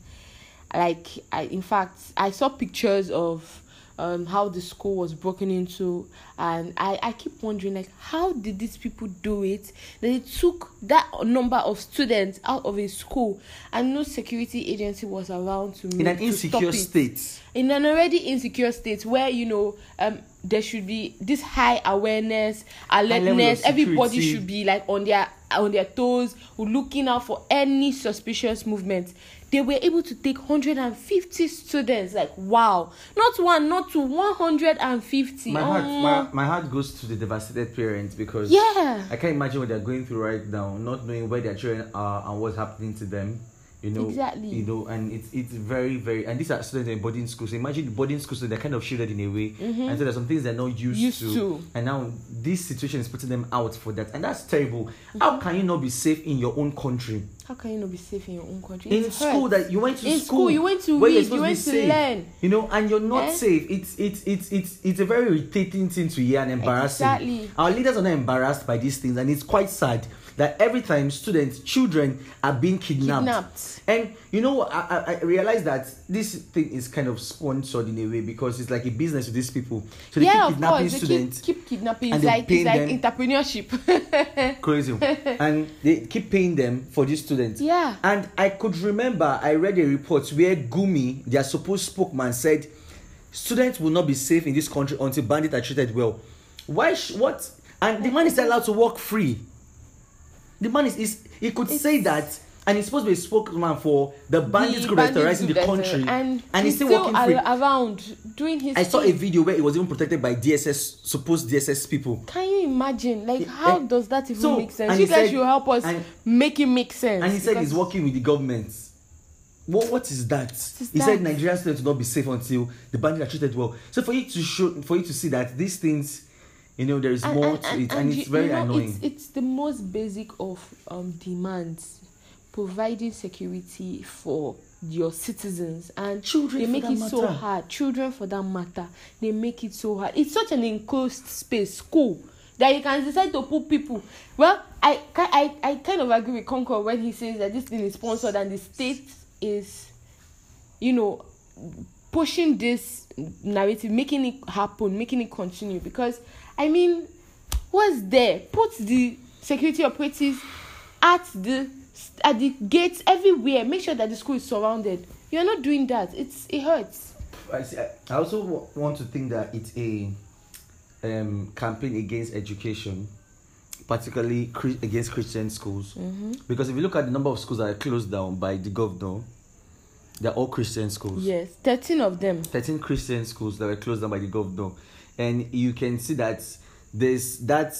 Like, I, in fact, I saw pictures of um, how the school was broken into, and I, I keep wondering, like, how did these people do it? that They took that number of students out of a school, and no security agency was around to In an to insecure it. state. in an already insecure state where you know um there should be this high awareness alertness. Everybody should be like on their on their toes looking out for any suspicious movement they were able to take 150 students like wow not one not two 150 My heart, Omo. my, my heart goes to the devastated parents because yeah I can't imagine what they're going through right now, not knowing where their children are and what's happening to them. You know, Exactly. You know, and it's it's very very and these are students in boarding schools. So imagine boarding schools, so they're kind of shielded in a way, and so there's some things they're not used, Mm-hmm. Used to. and now this situation is putting them out for that, and that's terrible. How can you not be safe in your own country? how can you not be safe in your own country in school that you went to In school, school, you went to read, you went to safe, learn. you know and you're not Eh? safe it's it's it's it's it's a very irritating thing to hear and embarrassing Exactly. our leaders are not embarrassed by these things and it's quite sad that every time students children are being kidnapped, Kidnapped. and you know I, I I realize that this thing is kind of sponsored in a way because it's like a business with these people so they yeah, keep of kidnapping course. They students keep, keep kidnapping. and It's they like it's like entrepreneurship. [LAUGHS] crazy and they keep paying them for these students Yeah. and i could remember i read a report where gumi their supposed spokesman said students will not be safe in this country until bandits are treated well why sh- what and the man is allowed to walk free the man is, is he could say that and he's supposed to be a spokesman for the bandits group bandits terrorizing the country and, and he's still, working ar- free around doing his i saw a video where he was even protected by dss supposed dss people Can you imagine? Like, how eh, does that even so, make sense? and You guys said- should help us and- make it make sense. and he said he's working with the government. What what is that? is he said that? Nigerian students will not be safe until the bandits are treated well. So for you to show, for you to see that these things, you know, there is And- more and- to and- it, and, and it's you- very you know, annoying. It's, it's the most basic of um, demands, providing security for your citizens. And Children they make that it so hard. Children for that matter. They make it so hard. It's such an enclosed space school that you can decide to put people. Well i i i kind of agree with concord when he says that this thing is sponsored and the state is you know pushing this narrative making it happen making it continue. Because i mean what's there put the security operatives at the at the gates everywhere make sure that the school is surrounded you're not doing that it's it hurts I, see, I also wa- want to think that it's a um, campaign against education, particularly against Christian schools. Mm-hmm. Because if you look at the number of schools that are closed down by the governor, they're all Christian schools. yes 13 of them 13 Christian schools that were closed down by the governor. And you can see that there's that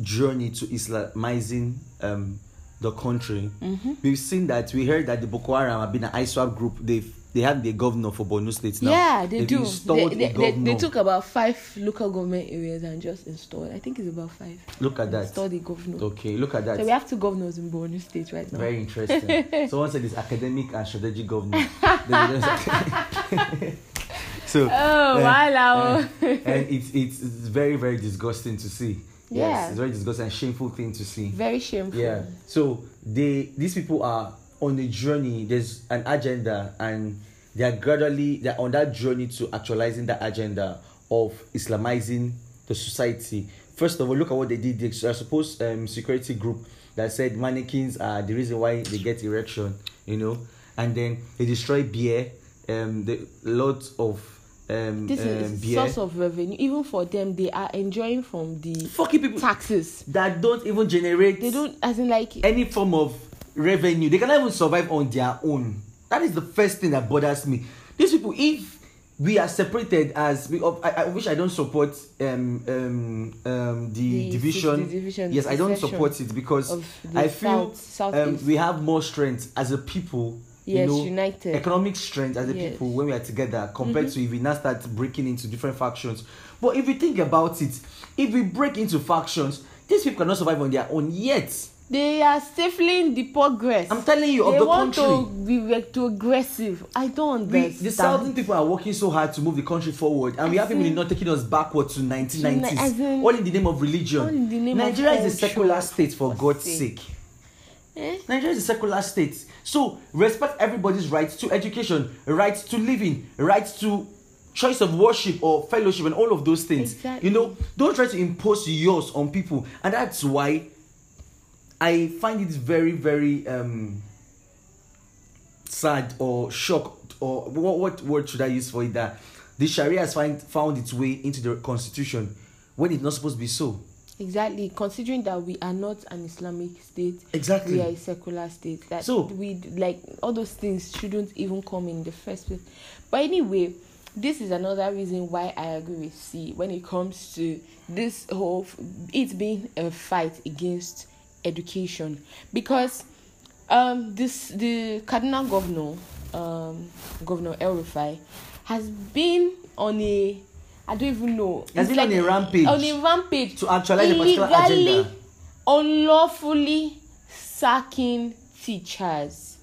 journey to Islamizing um, the country. Mm-hmm. We've seen that, we heard that the Boko Haram have been an ISWAP group. They've they have the governor for Borno State now. Yeah, they They've do. They, they, a they, they took about five local government areas and just installed. I think it's about five. Look at that. Installed the governor. Okay, look at that. So we have two governors in Borno State right now. Very interesting. [LAUGHS] Someone said it's academic and strategic government. [LAUGHS] Then they just- so, Oh, wow. uh, and [LAUGHS] it's, it's very very disgusting to see. Yes, Yeah. it's very disgusting and shameful thing to see. Very shameful. Yeah. So they these people are on a journey. There's an agenda, and they are gradually they're on that journey to actualizing that agenda of Islamizing the society. First of all, look at what they did. They I suppose um, security group that said mannequins are the reason why they get erection. You know, and then they destroy beer. Um, the lots of um, This um, is beer. source of revenue. Even for them, they are enjoying from the Fucking people taxes. that don't even generate. They don't, as in like, any form of revenue. They cannot even survive on their own. That is the first thing that bothers me. These people, if we are separated as we, I, I wish I don't support um um um the, The division. the division, Yes, I don't support it because I feel South- um, we have more strength as a people. Yes, you know, united. Economic strength as a Yes. Mm-hmm. people when we are together compared to if we now start breaking into different factions. But if you think about it, if we break into factions, these people cannot survive on their own yet. they are stifling the progress. I'm telling you, they of the want country. to be too aggressive. I don't We, understand. the southern people are working so hard to move the country forward, and we have people not taking us backward to 1990s. as in- all in the name of religion. all in the name of Nigeria is a secular state, for for God's sake. sake. Eh? Nigeria is a secular state. So respect everybody's right to education, right to living, right to choice of worship or fellowship, and all of those things. Exactly. You know, don't try to impose yours on people, and that's why I find it very, very um sad or shocked or what what word should I use for it that the Sharia has find, found its way into the constitution when it's not supposed to be so. Exactly, considering that we are not an Islamic state, Exactly. we are a secular state. That So- we like all those things shouldn't even come in the first place. But anyway, this is another reason why I agree with C when it comes to this whole it being a fight against education because um this the Kaduna governor um governor El Rufai has been on a I don't even know Has it's been on a rampage on a rampage to actualize a particular illegally, agenda. unlawfully sacking teachers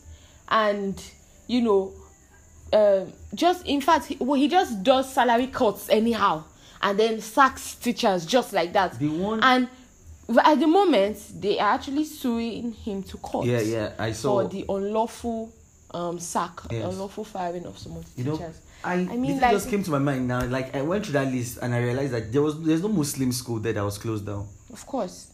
and you know um, just in fact he, well, he just does salary cuts anyhow and then sacks teachers just like that The one- and at the moment they are actually suing him to court Yeah, yeah, I saw. for the unlawful um sack Yes. unlawful firing of some of the You know, teachers I, I I mean, like- just came to my mind now. Like I went through that list and I realized that there was there's no Muslim school there that was closed down. Of course.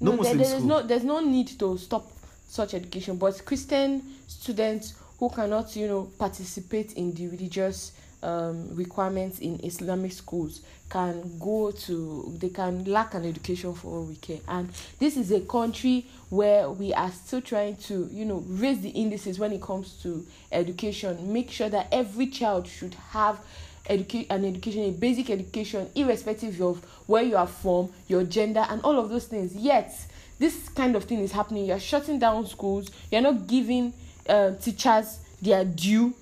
No there- Muslim there's school. no there's no need to stop such education, but Christian students who cannot, you know, participate in the religious um, requirements in Islamic schools can go to they can lack an education for all we care. And this is a country where we are still trying to, you know, raise the indices when it comes to education, make sure that every child should have educate an education, a basic education, irrespective of where you are from, your gender, and all of those things. Yet, this kind of thing is happening. You're shutting down schools. You're not giving uh, teachers their due.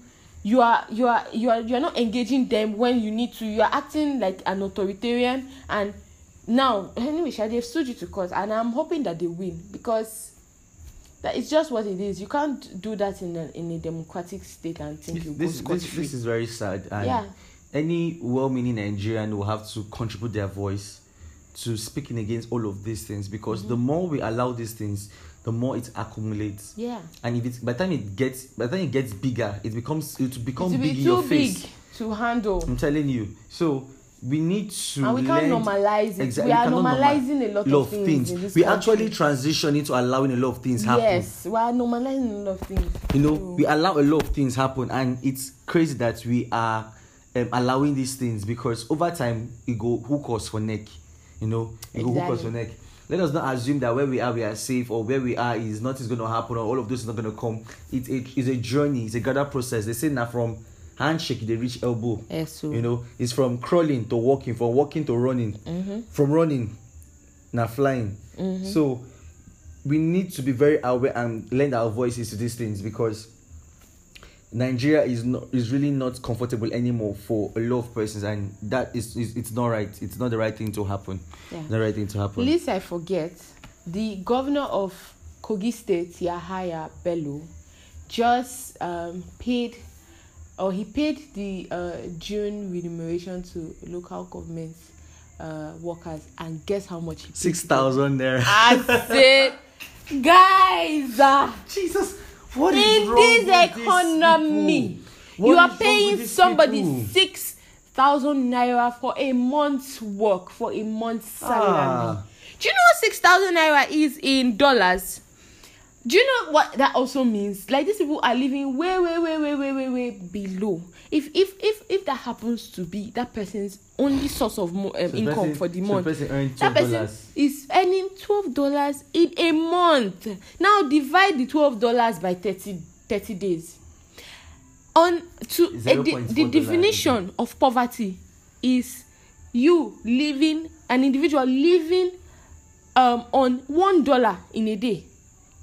You are you are you are you are not engaging them when you need to. You are acting like an authoritarian. And now, anyway, Sha, they've sued you to court, and I'm hoping that they win because that it's just what it is. You can't do that in a in a democratic state and think you This this, free. this is very sad. And Yeah. any well-meaning Nigerian will have to contribute their voice to speaking against all of these things because Mm-hmm. the more we allow these things, the more it accumulates. Yeah. And if it's by the time it gets by the time it gets bigger, it becomes it will become it will big be in your too face. big to handle I'm telling you. So we need to and we can't normalize it Exactly, we are normalizing a lot, lot of things, in this we country. actually transition into allowing a lot of things happen. yes we are normalizing a lot of things You know, So- we allow a lot of things happen, and it's crazy that we are um, allowing these things because over time it go hook us for neck. You know, it go hook us for Exactly. neck. Let us not assume that where we are we are safe or where we are is nothing's going to happen or all of this is not going to come. It, it is a journey. It's a gather process. They say now from handshake they reach elbow. Yes, You know, it's from crawling to walking, from walking to running, Mm-hmm. from running now flying. So we need to be very aware and lend our voices to these things because Nigeria is not is really not comfortable anymore for a lot of persons, and that is, is it's not right. It's not the right thing to happen. Yeah. The right thing to happen. Least I forget, the governor of Kogi State, Yahaya Bello, just um, paid, or he paid the uh, June remuneration to local government uh, workers, and guess how much he paid? Six thousand there. I said, [LAUGHS] guys, uh, Jesus, what is in this economy? You are paying somebody people? six thousand naira for a month's work for a month's salary. Ah. Do you know what six thousand naira is in dollars? Do you know what that also means? Like these people are living way, way, way, way, way, way, way below. If if if if that happens to be that person's only source of mo- um, So income person- for the so month, person earned that person $12. is earning twelve dollars in a month. Now divide the twelve dollars by 30, 30 days. On to uh, the, $0.4 the definition of poverty is you living an individual living um on one dollar in a day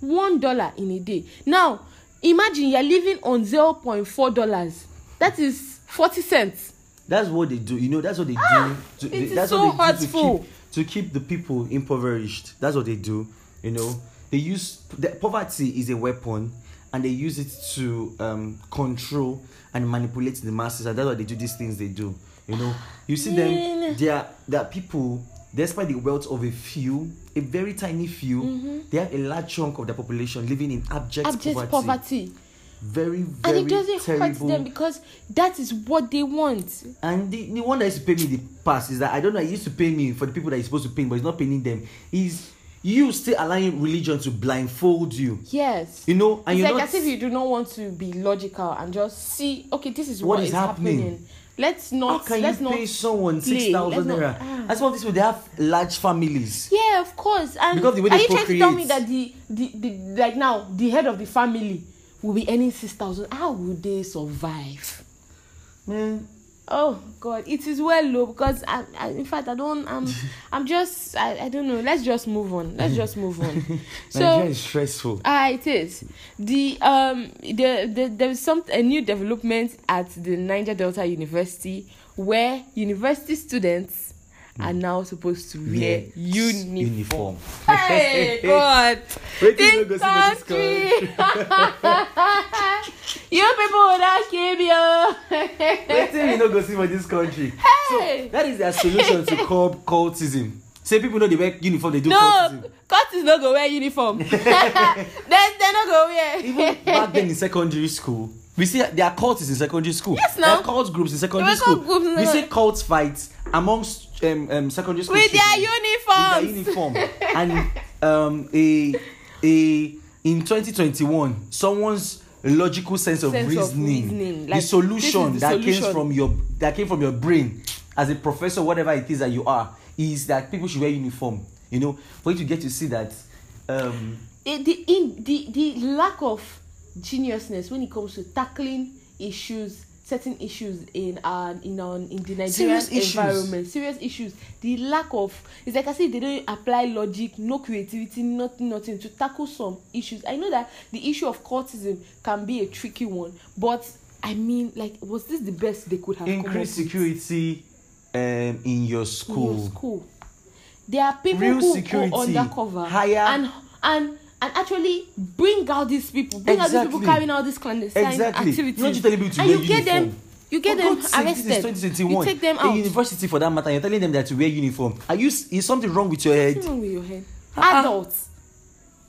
one dollar in a day now imagine you're living on zero point four dollars that is forty cents That's what they do. You know, that's what they Ah, do. it they- is that's so what they do hurtful. to keep, to keep the people impoverished. That's what they do. You know, they use the, poverty is a weapon, and they use it to um, control and manipulate the masses. And that's why they do these things. They do. You know, you see them. They are they are people. Despite the wealth of a few, a very tiny few, they have a large chunk of the population living in abject, Mm-hmm. abject poverty. poverty Very, and very it doesn't hurt terrible. them because that is what they want And the, the one that used to pay me the past is that I don't know, he used to pay me for the people that you're supposed to pay, but he's not paying them. Is you still allowing religion to blindfold you. yes You know, and it's you're like not as if you do not want to be logical and just see okay this is What what is happening? happening, let's not how can let's you not pay someone six thousand naira? ah. That's what this people they have large families. Yeah, of course. And Because the way are they you trying to tell me that the, the the like now the head of the family will be earning six thousand? How will they survive? Man, Oh God, it is well low because I, I in fact I don't I'm [LAUGHS] I'm just I, I don't know. Let's just move on. Let's just move on. [LAUGHS] Nigeria so is stressful. Ah, it is. The um the, the there is some a new development at the Niger Delta University where university students are hmm. now supposed to wear Yeah. uniform. Uniform. [LAUGHS] Hey God, [LAUGHS] Wait till you go see this country. [LAUGHS] you people will not keep you. Oh. Wait till you know go see for this country. Hey. So that is their solution to curb cultism. Say people know they wear uniform, they do no, cultism. cut is not go wear uniform. they they not go wear. even back then in secondary school, we see there are cults in secondary school. Yes, now. There are cult groups in secondary school. groups in we see cult fights amongst um, um, secondary school with their uniforms. with their uniform. and um, a a in 2021, someone's logical sense of Sense of reasoning, reasoning, the like, this solution the that came from your that came from your brain as a professor, whatever it is that you are, is that people should wear uniform. You know, for you to get to see that. Um, the the in the the lack of geniusness when it comes to tackling issues certain issues in our in our in the Nigerian Serious issues. environment serious issues the lack of it's like I say they don't apply logic no creativity nothing nothing to tackle some issues I know that the issue of cultism can be a tricky one but I mean like was this the best they could have come increase up with? security um, in your in school. your school. There are people Real who security, go undercover hire- and and and actually bring out these people, bring out these people Exactly. carrying out these clandestine Exactly. activities. Not just telling people to and wear you get them, uniform. you get them sake, arrested. This is 2021. You take them A out. university for that matter, you're telling them that to wear uniform. Are you? Is something wrong with your head? What's wrong with your head? Ah. Adults.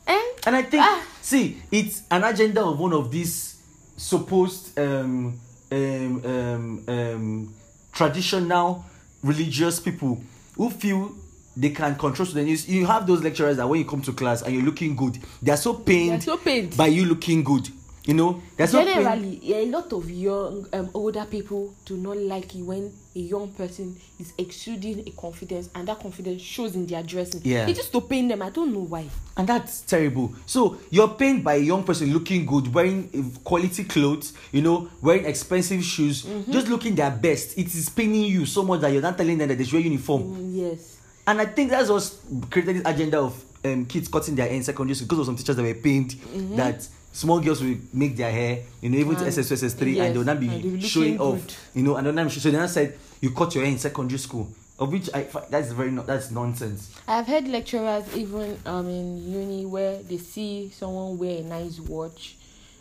Eh? And I think, Ah. see, it's an agenda of one of these supposed um, um, um, um, traditional religious people who feel they can control students. You, you have those lecturers that when you come to class and you're looking good, they are so pained, so pained. by you looking good. You know, they're so pained. Generally, a lot of young, um, older people do not like it when a young person is exuding a confidence, and that confidence shows in their dressing. Yeah. It's just to pain them. I don't know why. And that's terrible. So you're pained by a young person looking good, wearing uh, quality clothes, you know, wearing expensive shoes, Mm-hmm. just looking their best. It is paining you so much that you're not telling them that they should wear uniform. Mm, yes. And I think that's what created this agenda of um, kids cutting their hair in secondary school because of some teachers that were pained Mm-hmm. that small girls will make their hair, you know, even to And- SS2, SS3, yes, and they'll not be they'll be showing off, good. you know. And then I'm sure, so then I said, you cut your hair in secondary school, of which I that's very no, that's nonsense. I've heard lecturers even um in uni where they see someone wear a nice watch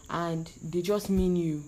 and they just mean you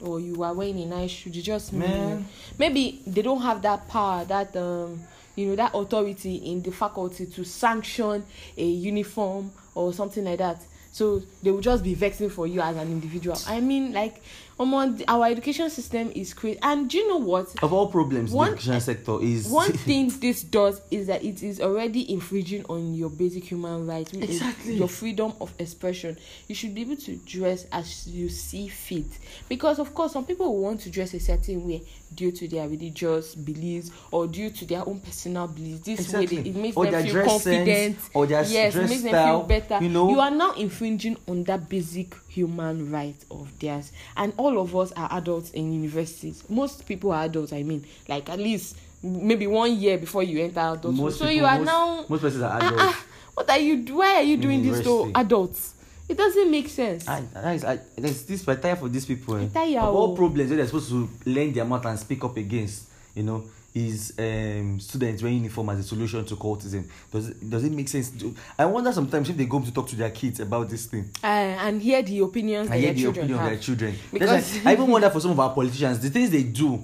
or you are wearing a nice shoe they just mean you maybe they don't have that power that um you know that authority in the faculty to sanction a uniform or something like that. So they will just be vexing for you as an individual. I mean like um, our education system is crazy. And do you know what? Of all problems in One- the education sector is [LAUGHS] one [LAUGHS] thing this does is that it is already infringing on your basic human rights Exactly. your freedom of expression. You should be able to dress as you see fit. Because of course some people want to dress a certain way due to their religious beliefs or due to their own personal beliefs. This Exactly. way they, it makes Or them feel sense, confident. or their yes dress it makes style, them feel better. you know. you are now infringing on that basic human right of theirs. And all of us are adults in universities. Most people are adults i mean like at least maybe one year before you enter adulthood. Most so people, you are most, now most persons are Ah, adults. ah, what are you why are you doing this to adults it doesn't make sense I, that is, I, there's this, I tire for these people. Eh. tire all o. problems where they're supposed to lend their mouth and speak up against, you know, is um, students wearing uniform as a solution to cultism. Does it, does it make sense? To, I wonder sometimes if they go to talk to their kids about this thing. uh, and hear the opinions I that hear the opinion have of their children. Because- why I even wonder for some of our politicians, the things they do,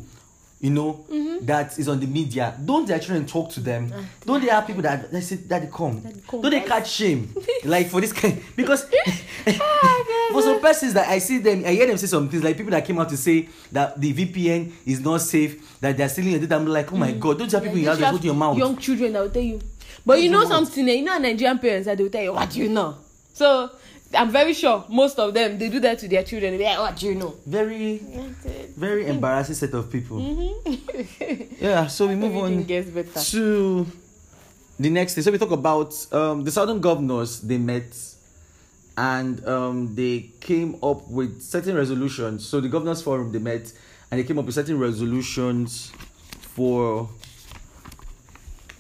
you know, Mm-hmm. that is on the media. Don't their children talk to them? Don't they have people that they say that they come? Don't they catch shame? [LAUGHS] like for this kind because [LAUGHS] Ah, for some persons that I see them, I hear them say some things like people that came out to say that the VPN is not safe, that they're stealing your data. I'm like, oh my god, don't you have people your You have put in your mouth? young children I'll tell you but you know something eh, you know nigerian parents that they will tell you what do you know so i'm very sure most of them they do that to their children they be like what do you know Very, very embarrassing set of people. mm-hmm. [LAUGHS] Yeah, so we move on. to the next thing. So we talk about um, the southern governors. They met and um, they came up with certain resolutions. So the governors forum they met and they came up with certain resolutions for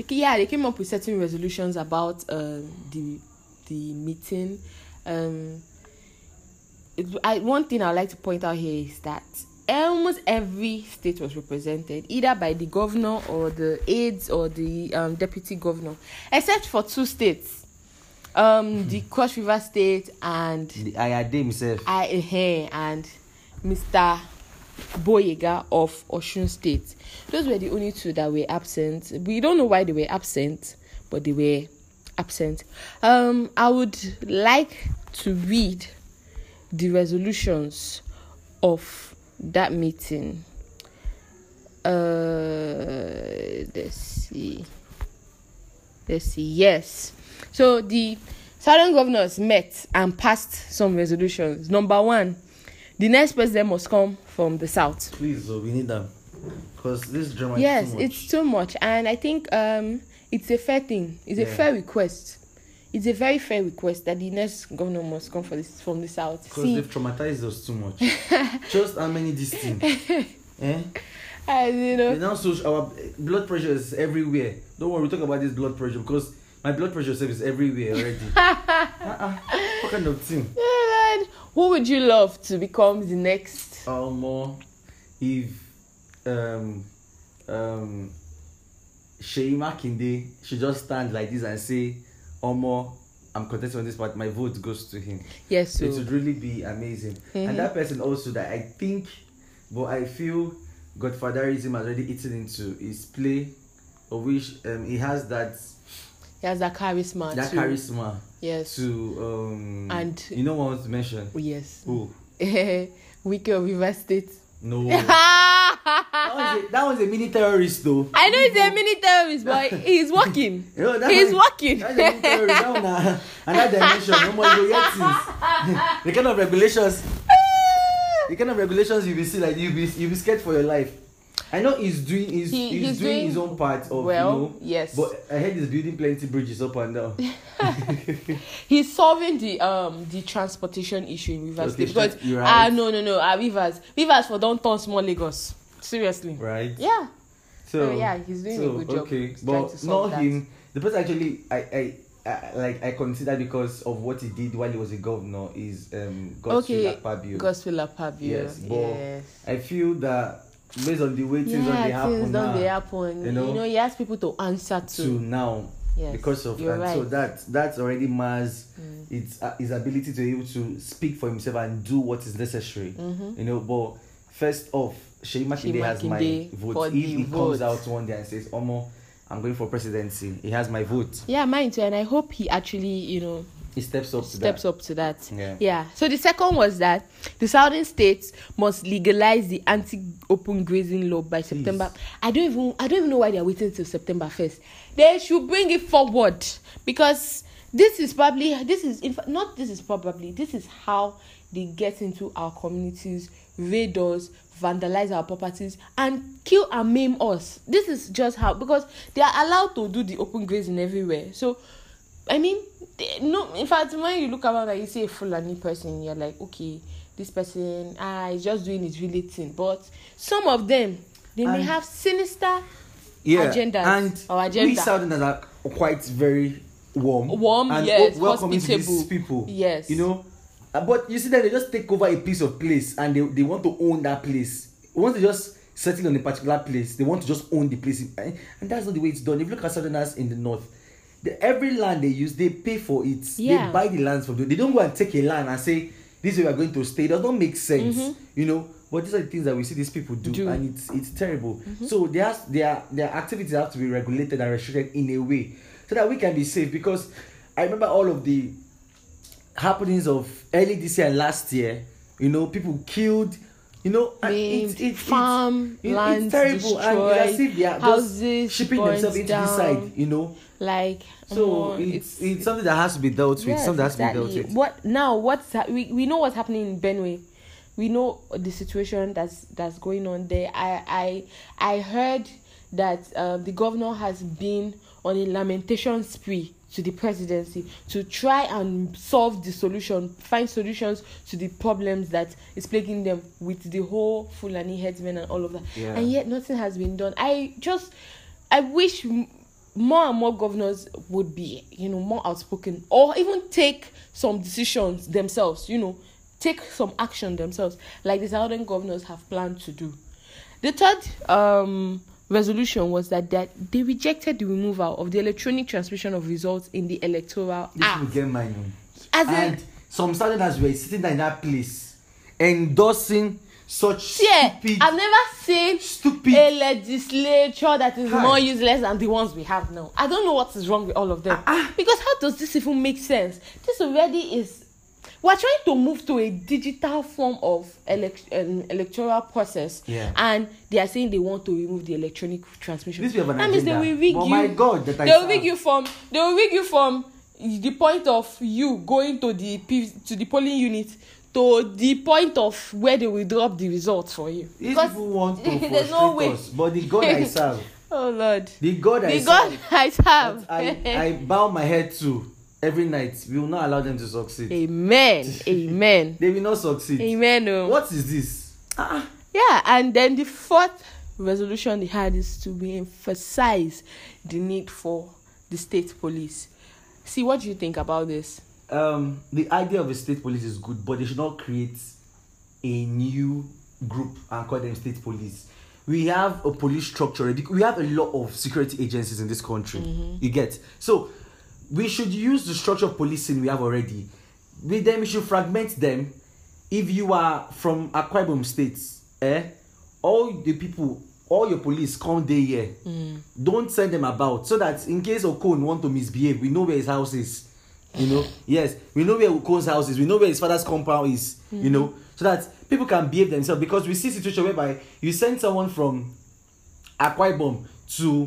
yeah, they came up with certain resolutions about uh, the the meeting. Um, I, one thing I'd like to point out here is that almost every state was represented, either by the governor or the aides or the um, deputy governor, except for two states, um, the Cross River State and the Ayade himself. I eh, and Mr. Boyega of Oshun State. Those were the only two that were absent. We don't know why they were absent, but they were absent. Um, I would like to read the resolutions of that meeting. Uh, let's see. Let's see. Yes. So the southern governors met and passed some resolutions. Number one, the next president must come from the south. Please, oh, we need them because this drama. yes, is too much. it's too much, and I think um it's a fair thing. It's a fair request. It's a very fair request that the next governor must come for this, from the south. Because they've traumatized us too much. [LAUGHS] Just how many this thing? [LAUGHS] eh? as you know, now so our blood pressure is everywhere. Don't worry, we talk about this blood pressure because my blood pressure self is everywhere already. [LAUGHS] uh-uh. What kind of thing? Lord, who would you love to become the next? More if um um Seyi Makinde should just stand like this and say, Omo, I'm contesting on this part, my vote goes to him. Yes, so it would really be amazing. Mhm. And that person also that I think, but I feel Godfatherism has already eaten into his play, of which um, he has that he has that charisma. that too. charisma Yes. to um And- you know what I want to mention yes. who [LAUGHS] Wiki of River State. no [LAUGHS] that, I was a, that was a mini terrorist though know he's a mini terrorist, but [LAUGHS] he's working. [LAUGHS] You know, that he's one- working. That's a mini terrorist. That one, uh, another dimension. No more go yet things. [LAUGHS] the kind of regulations, the kind of regulations you will see like you be you be scared for your life. I know he's doing he's, He- he's, he's doing, doing his own part of well, you know, yes. But I heard he's building plenty bridges up and down. He's solving the um the transportation issue in Rivers Okay, State because you're ah right. no no no ah Rivers Rivers for don't turn small Lagos seriously right. yeah So So, yeah, he's doing a good job Okay, but not that. him. The person actually, I, I, I, like I consider because of what he did while he was a governor is um Godswill Okay, Akpabio. Gospel Apabio. Yes, but yes. I feel that based on the way things don't they happen things now, they happen. you You know, know, he has people to answer to. to now yes. because of and right. so that that's already mars Mm. its uh, his ability to be able to speak for himself and do what is necessary Mhm. you know but first off Seyi Makinde Seyi has my vote if he vote. comes out one day and says Omo I'm going for presidency he has my vote Yeah, mine too, and I hope he actually, you know, he steps up to steps that up to that. Yeah. Yeah. So the second was that the southern states must legalize the anti-open grazing law by September. I don't even I don't even know why they are waiting till September first. They should bring it forward because this is probably this is in fact not this is probably this is how they get into our communities, raid us, vandalize our properties, and kill and maim us. This is just how because they are allowed to do the open grazing everywhere. So I mean, they, no. In fact, when you look around and you see a Fulani person, you're like, okay, this person, ah, is just doing his really thing. But some of them, they may And- have sinister yeah agendas and or agenda. we southerners are quite very warm Warm, and yes, welcoming to these people Yes. you know but you see that they just take over a piece of place and they, they want to own that place. Once they just settle on a particular place they want to just own the place. And and that's not the way it's done. If you look at southerners in the north the, every land they use they pay for it. Yeah. they buy the lands from them. They don't go and take a land and say this is where we are going to stay. It does not make sense you know? But these are the things that we see these people do, Mm-hmm. Do. Mm-hmm. and it's it's terrible. So their their their activities have to be regulated and restricted in a way so that we can be safe because i remember all of the happenings of early this year and last year you know people killed you know and Maimed, farm it- lands it's terrible and as if they are houses shipping themselves into the down. side you know like so omo, it's, it's something that has to be dealt with Yes, something that has to be dealt with What now? What's ha- we we know what's happening in Benue. We know the situation that's that's going on there. I I I heard that uh, the governor has been on a lamentation spree to the presidency to try and solve the solution, find solutions to the problems that is plaguing them with the whole Fulani herdsmen and all of that. Yeah. And yet nothing has been done. I just I wish m- more and more governors would be, you know, more outspoken or even take some decisions themselves, you know, take some action themselves, like the southern governors have planned to do. The third um, resolution was that, that they rejected the removal of the electronic transmission of results in the electoral this will act. get mine on. As in, and some southerners were sitting there in that place endorsing such yeah, stupid I've never seen stupid a legislature that is Hi. more useless than the ones we have now. I don't know what is wrong with all of them. Ah, Because how does this even make sense? This already is. We're trying to move to a digital form of elect, um, electoral process, Yeah. and they are saying they want to remove the electronic transmission. This have an means they agenda. will rig you. my God, that I they will rig you from. They will rig you from the point of you going to the P- to the polling unit to the point of where they will drop the results for you. these Because people want to [LAUGHS] there's no way. us but the god i [LAUGHS] serve Oh Lord. the god i The God serve I that I, I bow my head to every night we will not allow them to succeed Amen. [LAUGHS] Amen. they will not succeed Amen. oh. what is this ah Yeah, and then the fourth resolution they had is to be emphasize the need for the state police. See, what do you think about this? um the idea of a state police is good but they should not create a new group and call them state police we have a police structure we have a lot of security agencies in this country you get so we should use the structure of policing we have already. With them we should fragment them. If you are from Akwa Ibom states eh all the people all your police come there here. Don't send them about. So that in case okon want to misbehave we know where his house is. You know? Yes. We know where okon's house is. We know where his father's compound is. You know? So that people can behave themselves. Because we see situation whereby you send someone from Akwa Ibom to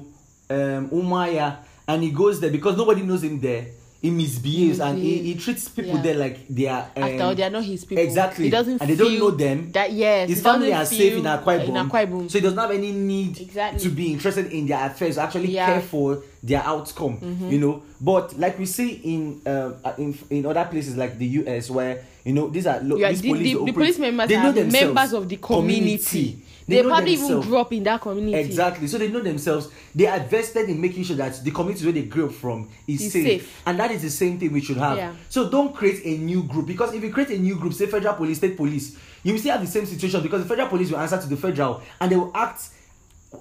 um, Umaya and he goes there because nobody knows him there he misbehaves and he, he treats people Yeah. there like they are um, After all, they are not his people. exactly He doesn't and they don't feel know them That yes, his he family doesn't are safe in feel- Akwa Ibom, Ibom. so he does not have any need Exactly. to be interested in their affairs actually Yeah. Mm-hmm. care for their outcome you know but like we see in uh, in in other places like the US where you know these are lo- Yeah, these the- police the- the operate- police members they know are themselves. members of the community. They, know probably even grew up in that community. Exactly. So they know themselves. They are vested in making sure that the community where they grew up from is Is safe. safe. And that is the same thing we should have. Yeah. So don't create a new group because if you create a new group, say federal police, state police, you will still have the same situation because the federal police will answer to the federal and they will act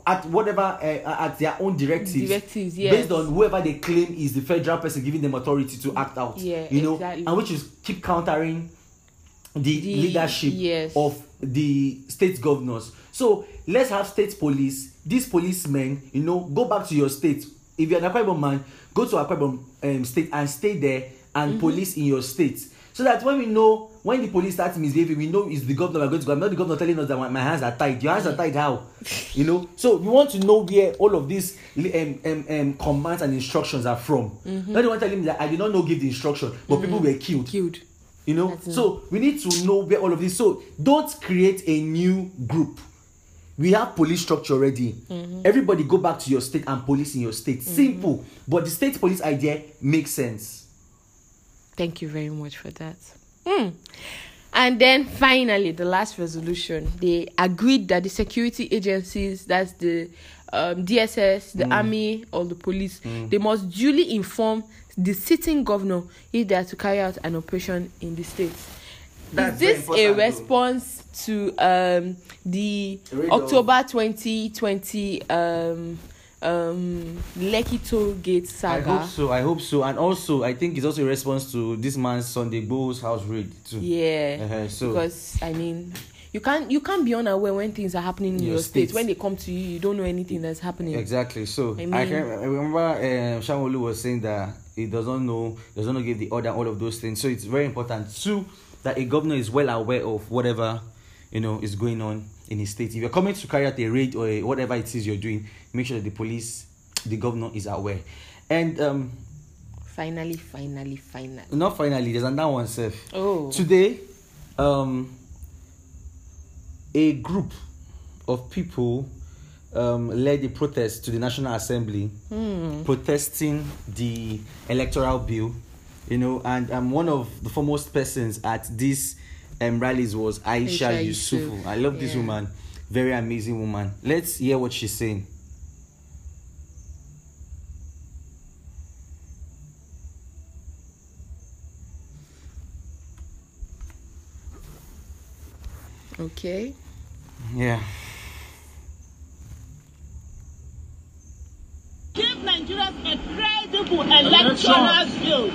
at whatever uh, at their own directives, Directives, yes. based on whoever they claim is the federal person giving them authority to act out. Yeah, you know, exactly. and which is keep countering the, The- leadership yes. of the state governors. So let's have state police. These policemen, you know, go back to your state. If you're an Akwa Ibom man, go to Akwa Ibom um, state and stay there and Mm-hmm. police in your state. So that when we know when the police starts misbehaving, we know it's the governor we're going to go. I'm not the governor telling us that my, my hands are tied. Your hands are tied how? [LAUGHS] You know. So we want to know where all of these um, um, um, commands and instructions are from. Mm-hmm. Not the one telling me that I did not know give the instruction, but people were killed. Killed. You know, That's it. so we need to know where all of this. So don't create a new group. We have police structure already. Mm-hmm. Everybody go back to your state and police in your state. Simple, but the state police idea makes sense. Thank you very much for that. Hmm. And then finally, the last resolution, they agreed that the security agencies, that's the um, DSS, the army, or the police, they must duly inform the sitting governor if they are to carry out an operation in the state. That's Is this a important, though. response to um, the of- October 2020 um, um, Lekki Toll Gate I saga? hope so. I hope so. And also, I think it's also a response to this man's Sunday Bowles house raid too. Yeah. Uh-huh, so- because I mean, you can't you can't be unaware when things are happening in Your your, state. state. When they come to you, you don't know anything that's happening. Exactly. So I, I mean- can I remember um, Shamolu was saying that he doesn't know, doesn't know give the order, all of those things. So it's very important too that a governor is well aware of whatever you know is going on in his state. If you're coming to carry out a raid or a, whatever it is you're doing, make sure that the police, the governor is aware. And um, Finally, finally, finally. not finally, there's another one, Seth. Oh. Today, um, a group of people um, led a protest to the National Assembly protesting the electoral bill. You know, and um, one of the foremost persons at these um, rallies was Aisha, Aisha Yesufu. Yusuf, I love this woman, very amazing woman. Let's hear what she's saying. Okay. Yeah.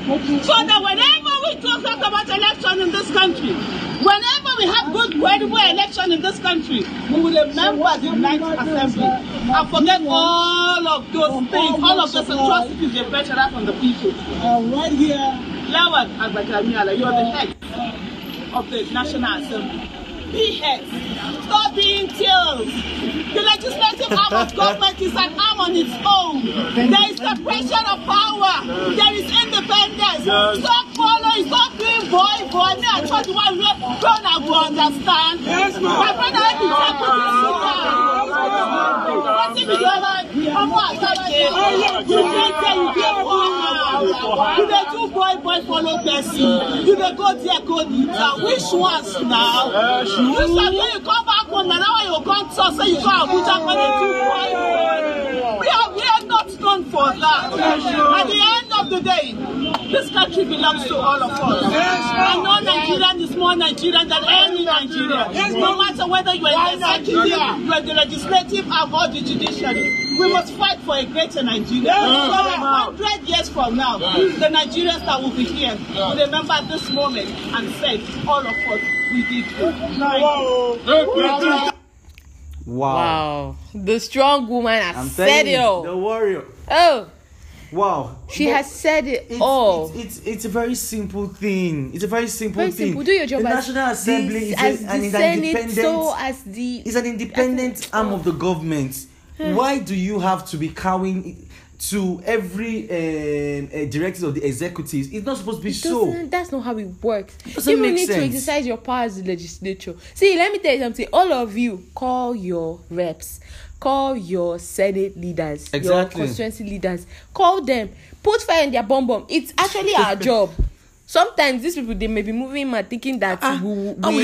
So that whenever we talk about election in this country, whenever we have good credible election in this country, we will remember the Ninth Assembly and forget all of those things, all of those atrocities they perpetrated on the people. Right here, Lawal Agbajamiala, you are the head of the National Assembly. Be head. Stop being killed. Legislative arm of government is an arm on its own. There is separation of power. There is independence. Stop following. Stop being boy, boy. Me, I told you you don't have to understand. Yes. My brother, let me take you to down. Wetin be the other? Ọmọ àtàwájẹ. You dey there, you work hard. You dey do boy boy follow person. You dey go there go nita. Which ones now? You sabi you come na now you come talk say you go Abuja dey do boy boy. We are we are not done for that. At the end of the day, this country belongs to all of us. And no Nigerian is more Nigerian than any Nigerian. No matter whether you are in the executive, you are the legislative, or the judiciary. We must fight for a greater Nigeria. So that 100 years from now, the Nigerians that will be here will remember this moment and say, all of us, we did good. Thank you. Wow. The strong woman has I'm said it all. the warrior. Oh, Wow. she But- has said it it's, all. It's, it's it's a very simple thing. It's a very simple Very thing. simple. Do your job The as National Assembly the, is, as a, an, the an independent. so as the It's an independent arm of the government. Why do you have to be cowing to every um, uh, directive of the executives? It's not supposed to be so. That's not how it works. Doesn't you make need to sense. exercise your power as the legislature. See, let me tell you something. All of you, call your reps, call your senate leaders, your Exactly. constituency leaders. Call them. Put fire in their bum bum. It's actually our [LAUGHS] job. sometimes these people they may be moving mad thinking that Ah, we,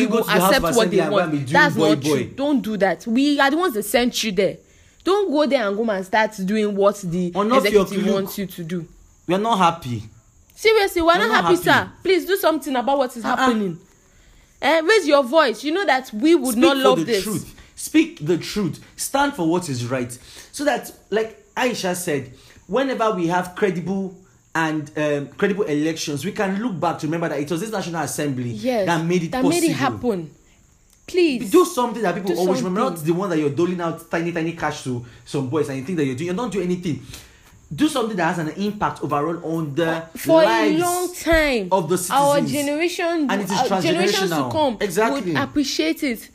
we will to accept what they want that's boy, not boy? true don't do that we are the ones that sent you there don't go there and go and start doing what the your executive wants you to do. We are not happy. Seriously we're We're not, not happy, happy. sir. Please do something about what is Uh-uh. happening. Eh raise your voice. You know that we would speak not for love the this. truth. Speak the truth. Stand for what is right. So that like aisha said whenever we have credible and um, credible elections we can look back to remember that it was this national assembly yes that made it that possible made it happen please do something that people Do always remember not the one that you're doling out tiny tiny cash to some boys and you think that you're doing you don't do anything do something that has an impact overall on the for lives a long time of the citizens. our generation And it is uh, generations to come Exactly. would appreciate it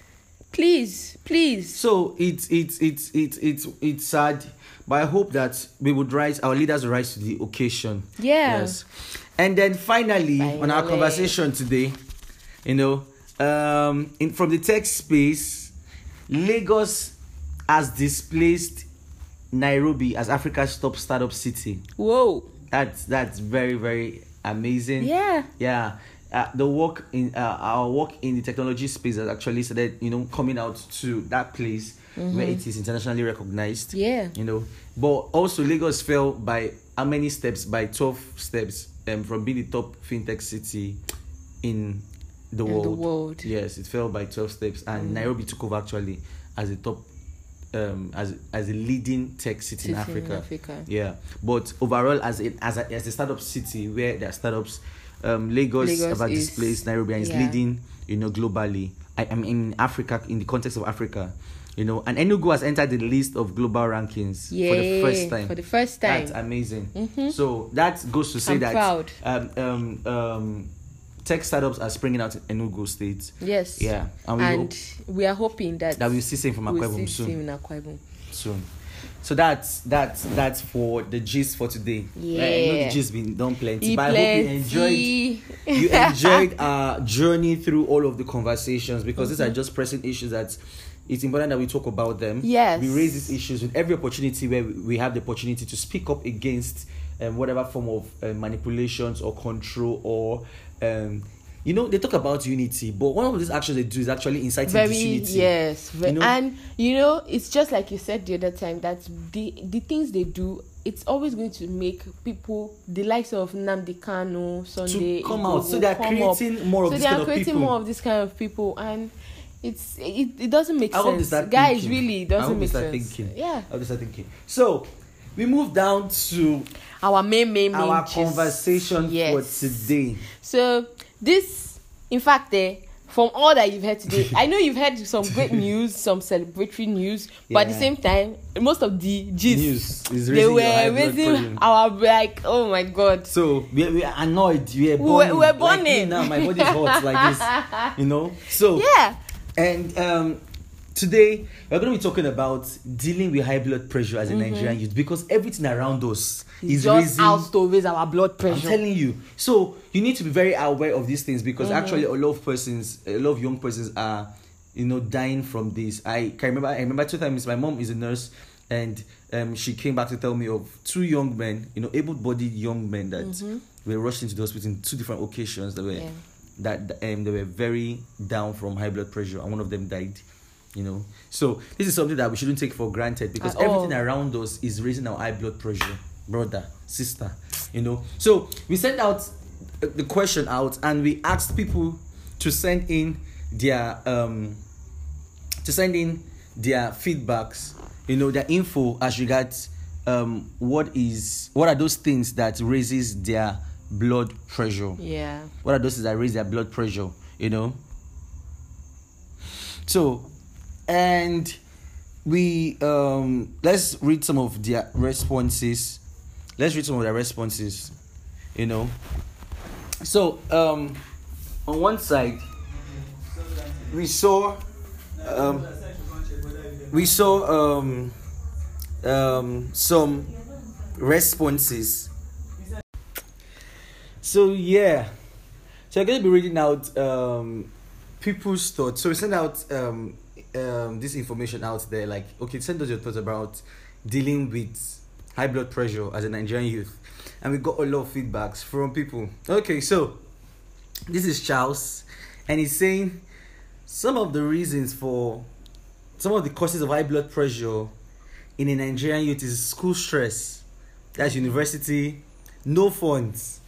please please So it's it's it's it's it's it's sad, but I hope that we would rise our leaders rise to the occasion. Yeah. Yes. And then finally on our Finally. conversation today, you know, um in from the tech space, Lagos has displaced Nairobi as Africa's top startup city. whoa That's that's very very amazing. yeah Yeah, uh, the work in uh, our work in the technology space has actually started, you know, coming out to that place where it is internationally recognized. Mm-hmm. Yeah. you know, but also Lagos fell by how many steps? By twelve steps, um, from being the top fintech city in the In the world. world. Mm. Yes, it fell by twelve steps, and Nairobi took over actually as a top. Um, as as a leading tech city, in City in Africa. Africa. Yeah, but overall, as a, as a, as a startup city where there are startups, um, Lagos, Lagos have is- displaced Nairobi and is leading, you know, globally. I, I mean, in Africa, in the context of Africa, you know, and Enugu has entered the list of global rankings for the first time. for the first time. That's amazing. So that goes to say I'm that proud. Um, um, um, tech startups are springing out in Enugu State. yes Yeah, and we and hope we are hoping that that we'll see same from we'll Akwa Ibom see soon. in Akwa Ibom. soon. So that's that's that's for the gist for today. Yeah. I know the gist been done plenty, E but I hope you enjoyed you [LAUGHS] enjoyed our journey through all of the conversations because these are Mm-hmm. just pressing issues that it's important that we talk about them. Yes. We raise these issues with every opportunity where we we have the opportunity to speak up against um, whatever form of uh, manipulations or control or um, you know they talk about unity, but one of these actions they do is actually inciting very disunity. yes ve- You know? and you know it's just like you said the other time that the the things they do it's always going to make people the likes of Nnamdi Kanu Sunday come Igboho out. So they are come up. creating more of so this they kind are of creating people. more of this kind of people and it's it, it doesn't make I sense guys thinking. really it doesn't make sense thinking. yeah I hope they start thinking. So we move down to our main main main our gist. conversation Yes. for today. So this, in fact, eh, from all that you've heard today, [LAUGHS] I know you've heard some great news, some celebratory news, but at the Yeah. same time, most of the gist News they were raising our like, oh my god. So we, we are annoyed. We are We were- burning. we were Like burning. now, my body's hot like this. You know. So [LAUGHS] Yeah, and um, today we're going to be talking about dealing with high blood pressure as a Nigerian youth because everything around us is Mm-hmm. just raising. out to raise our blood pressure. I'm telling you. So you need to be very aware of these things because Mm-hmm. actually a lot of persons, a lot of young persons are, you know, dying from this. I can remember. I remember two times. My mom is a nurse, and um, she came back to tell me of two young men, you know, able-bodied young men that were rushed into the hospital in two different occasions. That were Mm-hmm. Yeah. that um, they were very down from high blood pressure, and one of them died. You know, so this is something that we shouldn't take for granted because At all. everything around us is raising our high blood pressure, brother, sister. You know, so we sent out uh, the question out and we asked people to send in their um to send in their feedbacks, you know, their info as regards um what is what are those things that raises their blood pressure Yeah. what are those things that raise their blood pressure you know so and we um let's read some of their responses. Let's read some of their responses you know. So um on one side we saw um we saw um um some responses. So yeah. So i'm to be reading out um people's thoughts. So we send out um um this information out there like okay send us your thoughts about dealing with high blood pressure as a nigerian youth. And we got a lot of feedbacks from people. Okay so this is Charles, and he's saying some of the reasons for some of the causes of high blood pressure in a Nigerian youth is school stress, that's university, no funds,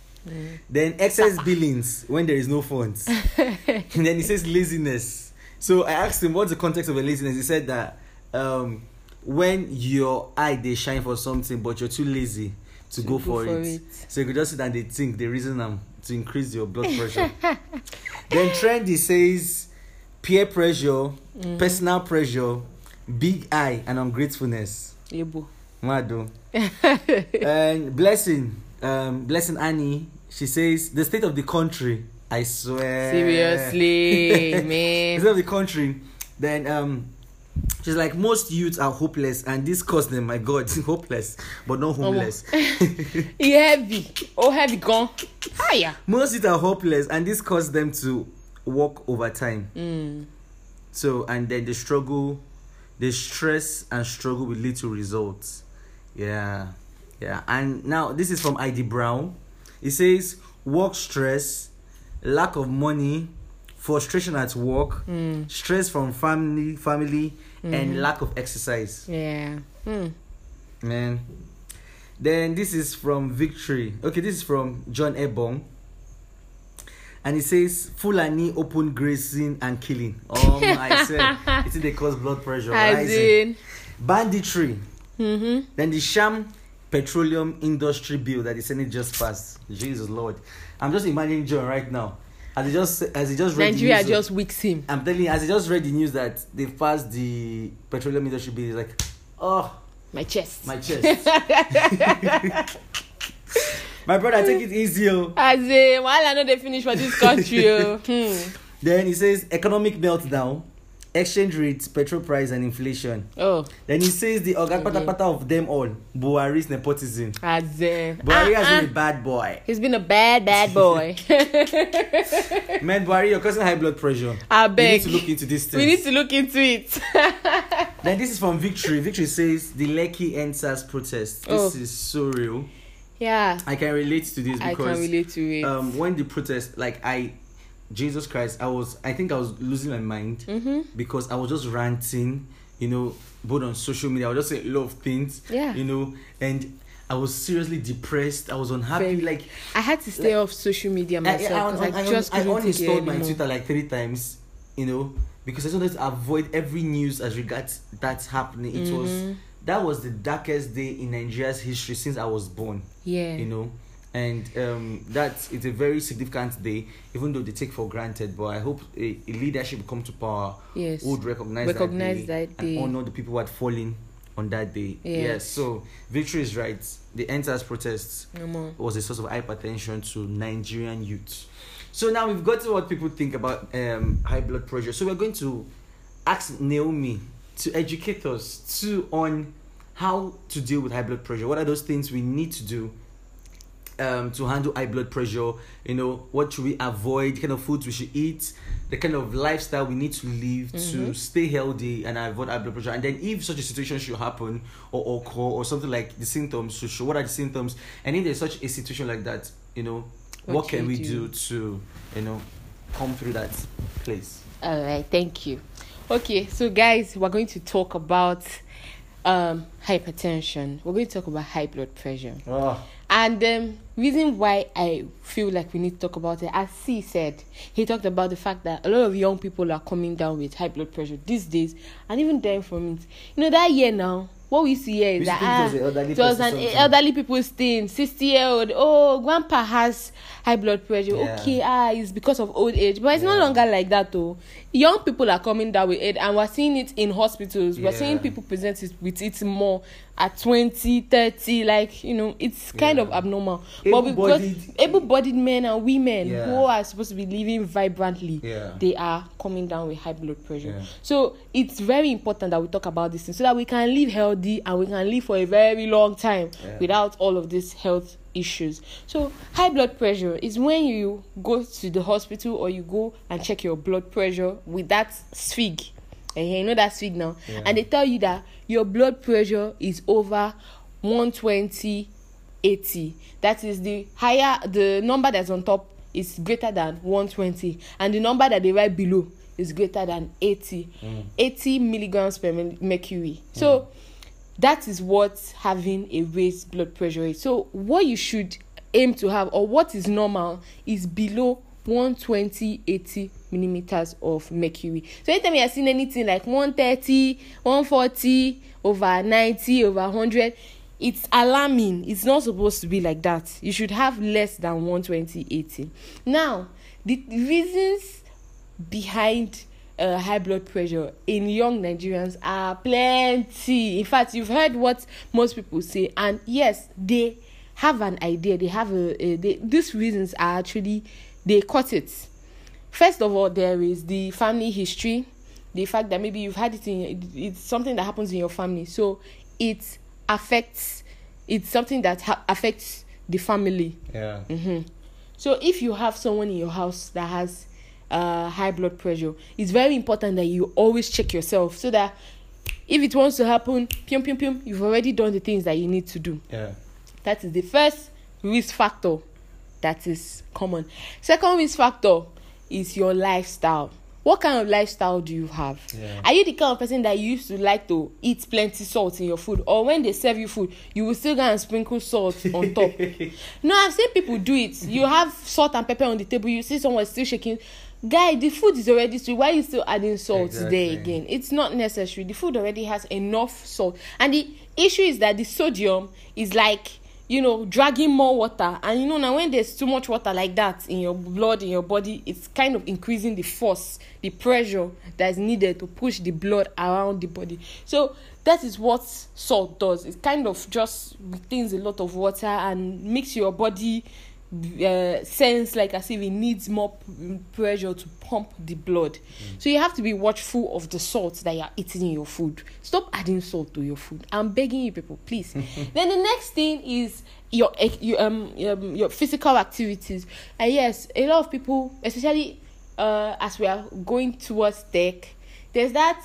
then excess [LAUGHS] billings when there is no funds, [LAUGHS] and then he says laziness. So I asked him what's the context of a laziness. He said that um, when your eye they shine for something, but you're too lazy to, go, for, for it. it. So you could just sit and they think the reason I'm to increase your blood pressure. [LAUGHS] then trendy says peer pressure, personal pressure, big eye, and ungratefulness. Yebo. Mado. [LAUGHS] and blessing, um, blessing Annie. She says the state of the country. I swear. Seriously, [LAUGHS] man. state of the country. Then um, she's like most youths are hopeless, and this caused them. My God, [LAUGHS] hopeless, but not homeless. [LAUGHS] He heavy. Oh, heavy gone. Hiya. most youths are hopeless, and this caused them to work overtime. Mm. So and then the struggle, the stress and struggle will lead to results. Yeah, yeah. And now this is from ID Brown. It says work stress, lack of money, frustration at work, Mm. stress from family, family, Mm-hmm. and lack of exercise. Yeah. Hmm. Man. Then this is from Victory. Okay, this is from John Ebong. And it says Fulani open grazing and killing. Oh my [LAUGHS] said it's they cause blood pressure rising. in. Banditry. Mm-hmm. Then the sham petroleum industry bill that the Senate just passed. Jesus Lord. I'm just imagining John right now. As he just as he just read Nigeria the news, just weaks him. I'm telling you, as he just read the news that they passed the petroleum industry bill, he's like, oh My chest. my chest. [LAUGHS] my brother, take it easy. oh. As in, while I know they finish for this country. oh. [LAUGHS] Hmm. Then he says economic meltdown, exchange rates, petrol price, and inflation. Oh, Then he says the organ Okay. pata of them all, Buhari's nepotism. as in. Buhari Ah, has ah. been a bad boy. He's been a bad, bad boy. [LAUGHS] [LAUGHS] Man, Buhari, you're causing high blood pressure. I We need to look into this thing. We need to look into it. [LAUGHS] Then this is from Victory. Victory says the Lekki EndSARS protest. This Oh. is so real. yeah, I can relate to this because I can relate to it. um when the protest like i jesus christ i was i think i was losing my mind mm-hmm. because i was just ranting you know both on social media i was just saying a lot of things Yeah. you know and i was seriously depressed i was unhappy Very. like I had to stay off social media I, myself because I, I, I, just I couldn't take it uninstalled my twitter like three times you know because i just wanted to avoid every news as regards that's happening it was Mhm. that was the darkest day in nigeria's history since i was born Yeah. you know and um that's it's a very significant day even though they take for granted but i hope a, a leadership come to power Yes. would recognize, Recognize that, day that day. and honor the people who had fallen on that day Yes. yes so victory is right the entire protests No more. was a source of hypertension to nigerian youth so now we've got to what people think about um high blood pressure so we're going to ask naomi to educate us to on how to deal with high blood pressure what are those things we need to do um, to handle high blood pressure you know what should we avoid kind of foods we should eat the kind of lifestyle we need to live to stay healthy and avoid high blood pressure and then if such a situation should happen or occur or something like the symptoms should show what are the symptoms and if there's such a situation like that you know what, What can we do. do to you know come through that place All right, thank you. Okay, so guys, we're going to talk about um hypertension. We're going to talk about high blood pressure. oh And um, reason why I feel like we need to talk about it, as C said, he talked about the fact that a lot of young people are coming down with high blood pressure these days, and even dying from it. You know that year now, what we see here is We that think it was ah, elderly it was an something. elderly people's thing, sixty year old. Oh, grandpa has high blood pressure. Yeah. Okay, ah, it's because of old age, but it's no Yeah. longer like that though. Young people are coming down with it, and we're seeing it in hospitals. We're seeing people present it with it more at 20, 30. Like you know, it's kind of abnormal. But we've got Able-bodied- able-bodied men and women Yeah. who are supposed to be living vibrantly. Yeah. They are coming down with high blood pressure. Yeah. So it's very important that we talk about this thing so that we can live healthy and we can live for a very long time Yeah. without all of this health issues. So high blood pressure is when you go to the hospital or you go and check your blood pressure with that SFIG. Eh, you know that SFIG now. Yeah. And they tell you that your blood pressure is over 120 80 that is the higher the number that's on top is greater than 120 and the number that they write below is greater than 80 Mm. 80 milligrams per mercury so that is what having a raised blood pressure is. So what you should aim to have or what is normal is below 120 80 millimeters of mercury. So anytime you are seeing anything like 130 140 over 90 over 100 it's alarming. It's not supposed to be like that. You should have less than 120 80 now the reasons behind uh, high blood pressure in young Nigerians are plenty. In fact, you've heard what most people say, and yes, they have an idea. They have a, a they, these reasons are actually they caught it. First of all, there is the family history, the fact that maybe you've had it in it's something that happens in your family, so it affects. It's something that ha- affects the family. Yeah. Mm-hmm. So if you have someone in your house that has uh, high blood pressure, it's very important that you always check yourself so that if it wants to happen, pium pium pium, you've already done the things that you need to do. Yeah. That is the first risk factor that is common. Second risk factor is your lifestyle. What kind of lifestyle do you have? Yeah. Are you the kind of person that used to like to eat plenty salt in your food, or when they serve you food, you will still go and sprinkle salt on top? [LAUGHS] no, I've seen people do it. You have salt and pepper on the table, you see someone still shaking. Guy, the food is already sweet. Why are you still adding salt there Exactly. again? It's not necessary. The food already has enough salt, and the issue is that the sodium is like you know dragging more water and you know now when there's too much water like that in your blood in your body it's kind of increasing the force the pressure that is needed to push the blood around the body so that is what salt does it kind of just retains a lot of water and makes your body uh, sense like as if it needs more p- pressure to pump the blood. So you have to be watchful of the salt that you are eating in your food. Stop adding salt to your food. I'm begging you, people, please. [LAUGHS] then the next thing is your your um, um your physical activities. And yes, a lot of people, especially uh as we are going towards tech, there's that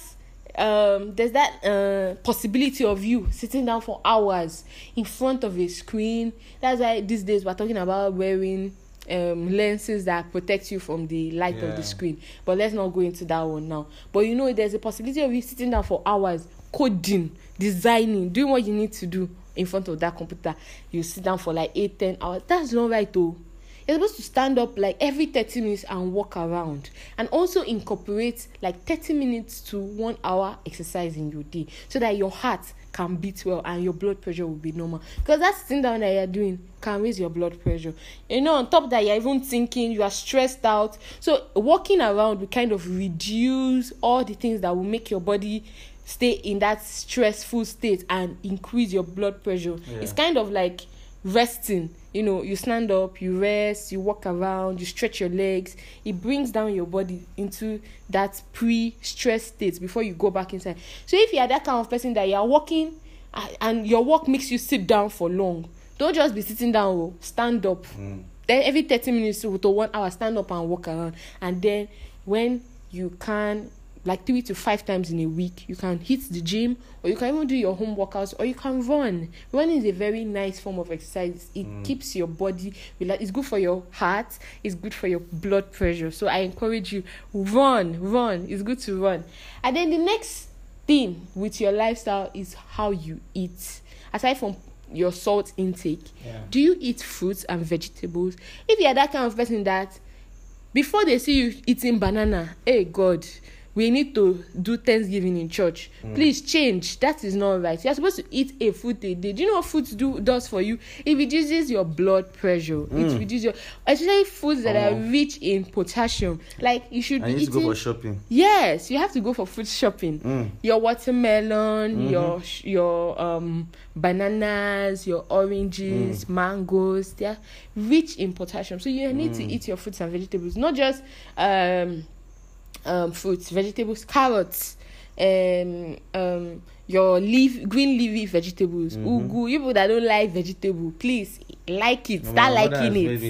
um there's that uh possibility of you sitting down for hours in front of a screen. That's why these days we're talking about wearing um lenses that protect you from the light of the screen. But let's not go into that one now. But you know there's a possibility of you sitting down for hours coding designing doing what you need to do in front of that computer. You sit down for like eight ten hours. That's not right though you're supposed to stand up like every 30 minutes and walk around. And also incorporate like 30 minutes to one hour exercise in your day so that your heart can beat well and your blood pressure will be normal. Because that sitting down that you're doing can raise your blood pressure. You know on top that you're even thinking you are stressed out. So walking around will kind of reduce all the things that will make your body stay in that stressful state and increase your blood pressure. Yeah. it's kind of like resting. You know you stand up you rest you walk around you stretch your legs. It brings down your body into that pre-stress state before you go back inside. So if you are that kind of person that you are walking and your work makes you sit down for long don't just be sitting down oh stand up. Mm. then every thirty minutes to to one hour stand up and walk around. And then when you can like three to five times in a week. You can hit the gym or you can even do your home workouts or you can run. Running is a very nice form of exercise. It mm. keeps your body relaxed it's good for your heart it's good for your blood pressure. So i encourage you run run. It's good to run. And then the next thing with your lifestyle is how you eat. Aside from your salt intake Yeah. do you eat fruits and vegetables? If you are that kind of person that before they see you eating banana hey god we need to do thanksgiving in church. Please change. That is not right. You are supposed to eat a fruit a day. Do you know what fruit do does for you? It reduces your blood pressure. It reduces your especially foods that are Oh. rich in potassium. Like you should I be need to eating go for shopping. Yes, you have to go for fruit shopping. Mm. Your watermelon, your sh- your um bananas, your oranges, mangoes, they are rich in potassium. So you need to eat your fruits and vegetables, not just um um fruits, vegetables, carrots, um um your leaf green leafy vegetables, ugu. You people that don't like vegetable, please like it. Start liking it.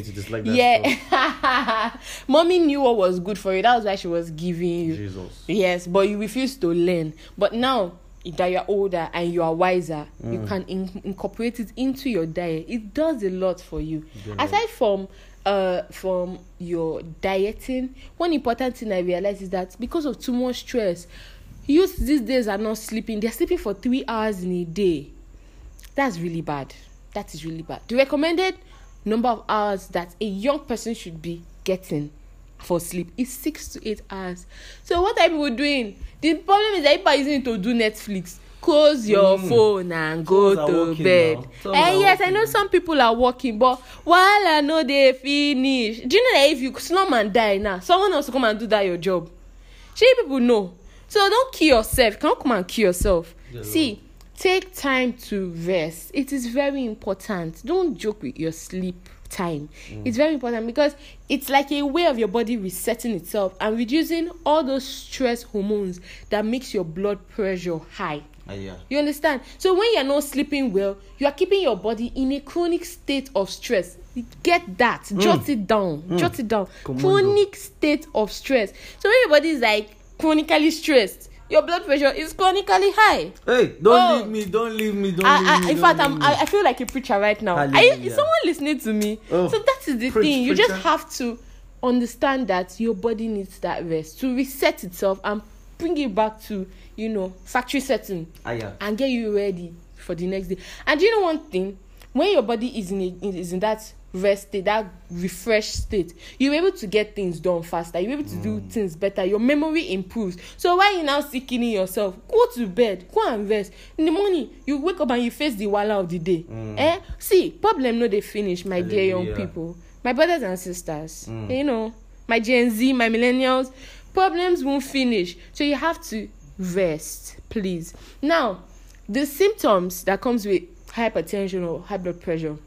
Yeah. [LAUGHS] Mommy knew what was good for you. That was why she was giving you. Jesus. Yes, but you refuse to learn. But now that you're older and you are wiser, you Mm. can in- incorporate it into your diet. It does a lot for you. Yeah. Aside from uh from your dieting, one important thing I realized is that because of too much stress, youth these days are not sleeping. They're sleeping for three hours in a day. That's really bad. That is really bad. The recommended number of hours that a young person should be getting for sleep is six to eight hours. So what are people doing? The problem is that people are using it to do Netflix. Close your Mm. phone and go to bed. And are yes, I know some people are working, but while I know they finish, do you know that if you slum and die now, someone else will come and do that your job? Shey people know. So don't kill yourself. You cannot come and kill yourself. Yeah, See, take time to rest. It is very important. Don't joke with your sleep time. It's very important because it's like a way of your body resetting itself and reducing all those stress hormones that makes your blood pressure high. Ah, yeah. You understand? So when you're not sleeping well, you are keeping your body in a chronic state of stress. Get that. Jot it down. Jot it down. Commando. Chronic state of stress. So when your body is like chronically stressed, your blood pressure is chronically high. Hey, don't Oh. leave me, don't leave me, don't I, leave I, me. in fact, I'm. I, I feel like a preacher right now. Are you, is someone listening to me? Oh. So that is the Preach, thing. You just have to understand that your body needs that rest to reset itself and bring it back to, you know, factory setting Ah, yeah. and get you ready for the next day. And do you know one thing? When your body is in a, is in that rest state, that refreshed state, you're able to get things done faster. You're able to do things better. Your memory improves. So why you now still killing yourself? Go to bed. Go and rest. In the morning, you wake up and you face the wala of the day. Eh? See, problem no they finish, my dear young people, my brothers and sisters. Mm. You know, my Gen Z, my millennials. Problems won't finish. So you have to rest, please. Now, the symptoms that comes with hypertension or high blood pressure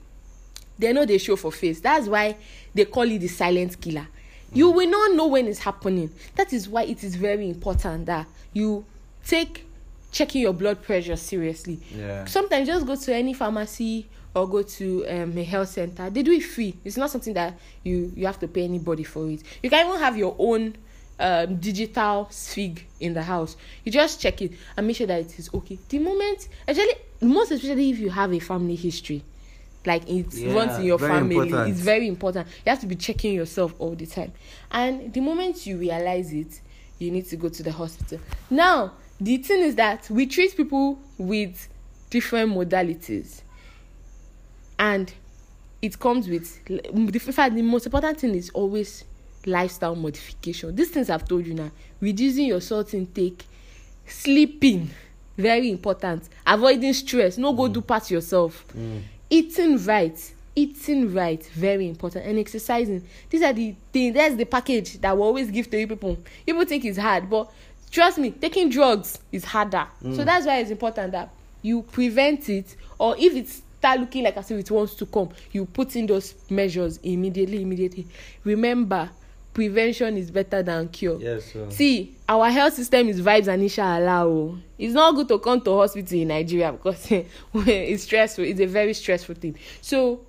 they know they show for face. That's why they call it the silent killer. You will not know when it's happening. That is why it is very important that you take checking your blood pressure seriously. Yeah. sometimes just go to any pharmacy or go to um, a health center. They do it free. It's not something that you you have to pay anybody for it. You can even have your own um, digital fig in the house. You just check it and make sure that it is okay. The moment actually most especially if you have a family history like it Yeah, runs in your family important. it's very important. You have to be checking yourself all the time. And the moment you realize it you need to go to the hospital. Now the thing is that we treat people with different modalities. And it comes with in fact the most important thing is always lifestyle modification. These things i've told you now. Reducing your salt intake sleeping very important. Avoiding stress no go mm. do part yourself. Mm. Eating right eating right very important. And exercising. These are the things that's the package that we always give to you people. People think it's hard but trust me taking drugs is harder. So mm. that's why it's important that you prevent it or if it start looking like as if it wants to come you put in those measures immediately immediately. Remember prevention is better than cure. Yes, sir. see our health system is vibes and inshallah o it's not good to come to hospital in nigeria because [LAUGHS] it's stressful. It's a very stressful thing. So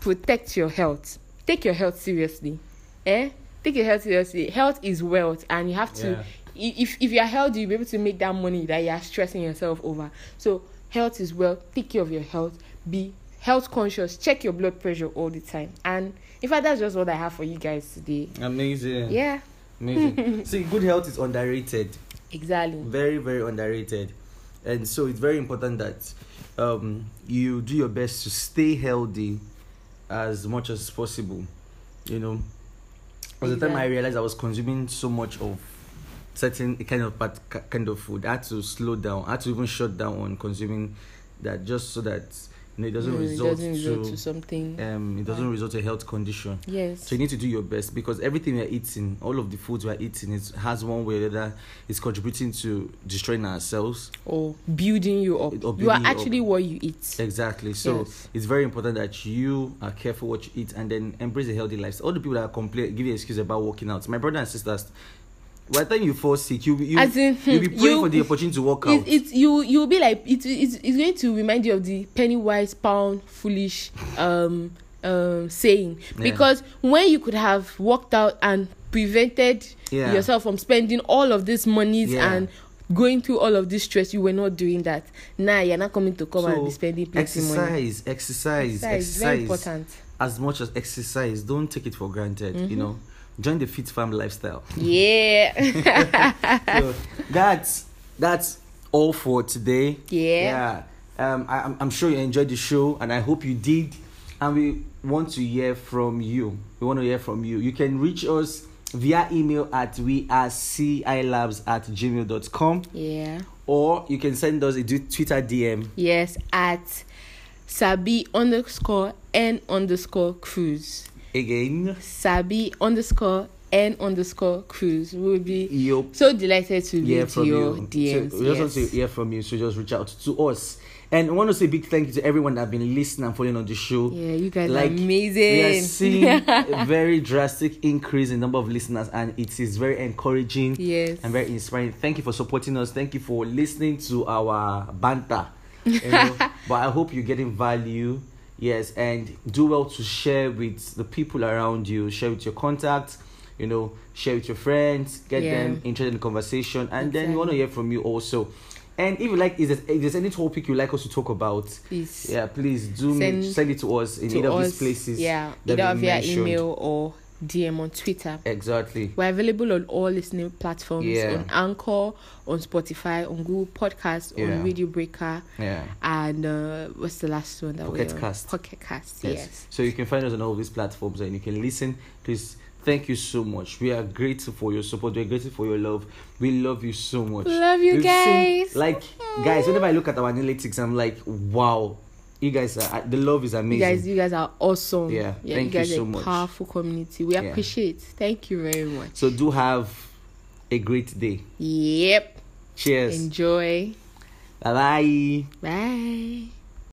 protect your health. Take your health seriously eh? Take your health seriously. Health is wealth and you have to Yeah. if if you are healthy you'll be able to make that money that you are stressing yourself over. So health is wealth. Take care of your health. Be health conscious. Check your blood pressure all the time. And in fact that's just what i have for you guys today Amazing. yeah Amazing. [LAUGHS] See, good health is underrated. exactly Very, very underrated. And so it's very important that um, you do your best to stay healthy as much as possible. You know, by the time I realized I was consuming so much of certain kind of part, kind of food, I had to slow down. I had to even shut down on consuming that just so that know, it doesn't result it doesn't result to, to something um, it doesn't result to a health condition. yes So you need to do your best because everything we're eating, all of the foods we're eating, is has one way or the other is contributing to destroying ourselves. or building you up you building are you up. actually what you eat Exactly. So Yes. it's very important that you are careful what you eat and then embrace a healthy lifestyle. All the people that complain, give you excuse about working out. My brother and sisters, by the time you fall sick, you you As in, you'll be hmm, praying you- for the opportunity to work out. it, it's you you'll be like it, it's, it's going to remind you of the penny wise pound foolish um um saying Yeah. because when you could have walked out and prevented Yeah. yourself from spending all of these monies Yeah. and going through all of this stress, you were not doing that. Now you're not coming to come and be spending plenty money. exercise, exercise, Exercise, very important. As much as exercise, don't take it for granted. Mm-hmm. You know, join the FitFam lifestyle. Yeah. [LAUGHS] so that's that's all for today. Yeah. Yeah. Um, I, I'm- sure you enjoyed the show, and I hope you did. And we want to hear from you. We want to hear from you. You can reach us via email at we are cilabs at gmail.com yeah. or you can send us a Twitter DM. Yes, at Sabi underscore N underscore cruise. Again, Sabi underscore N underscore cruise. We'll be you so delighted to hear from your you. DMs. So we just want to hear from you, so just reach out to us. And I want to say a big thank you to everyone that have been listening and following on the show. Yeah, you guys like are amazing. we are seeing [LAUGHS] a very drastic increase in number of listeners and it is very encouraging Yes. and very inspiring thank you for supporting us thank you for listening to our banter you know? [LAUGHS] but i hope you're getting value yes and do well to share with the people around you share with your contacts you know share with your friends get Yeah. them interested in the conversation and then we want to hear from you also and if you like is there, if there's any topic you'd like us to talk about Please. yeah, please do send, Send send it to us in to either of these places. Yeah, either via mentioned. email or DM on Twitter. Exactly. We're available on all listening platforms Yeah. on Anchor, on Spotify, on Google Podcasts, Yeah. on Radio Breaker, Yeah. and uh, what's the last one that Pocket we Cast. Pocket Cast. Yes. Yes. So you can find us on all these platforms and you can listen. Please, thank you so much. We are grateful for your support. We're grateful for your love. We love you so much. Love you We've guys. like, guys, whenever I look at our analytics, I'm like, wow, you guys are, the love is You amazing. guys, you guys are awesome. Yeah, yeah thank you you guys so are a much. powerful community. We Yeah. appreciate. Thank you very much. so do have a great day. Yep. Cheers. Enjoy. Bye bye. Bye.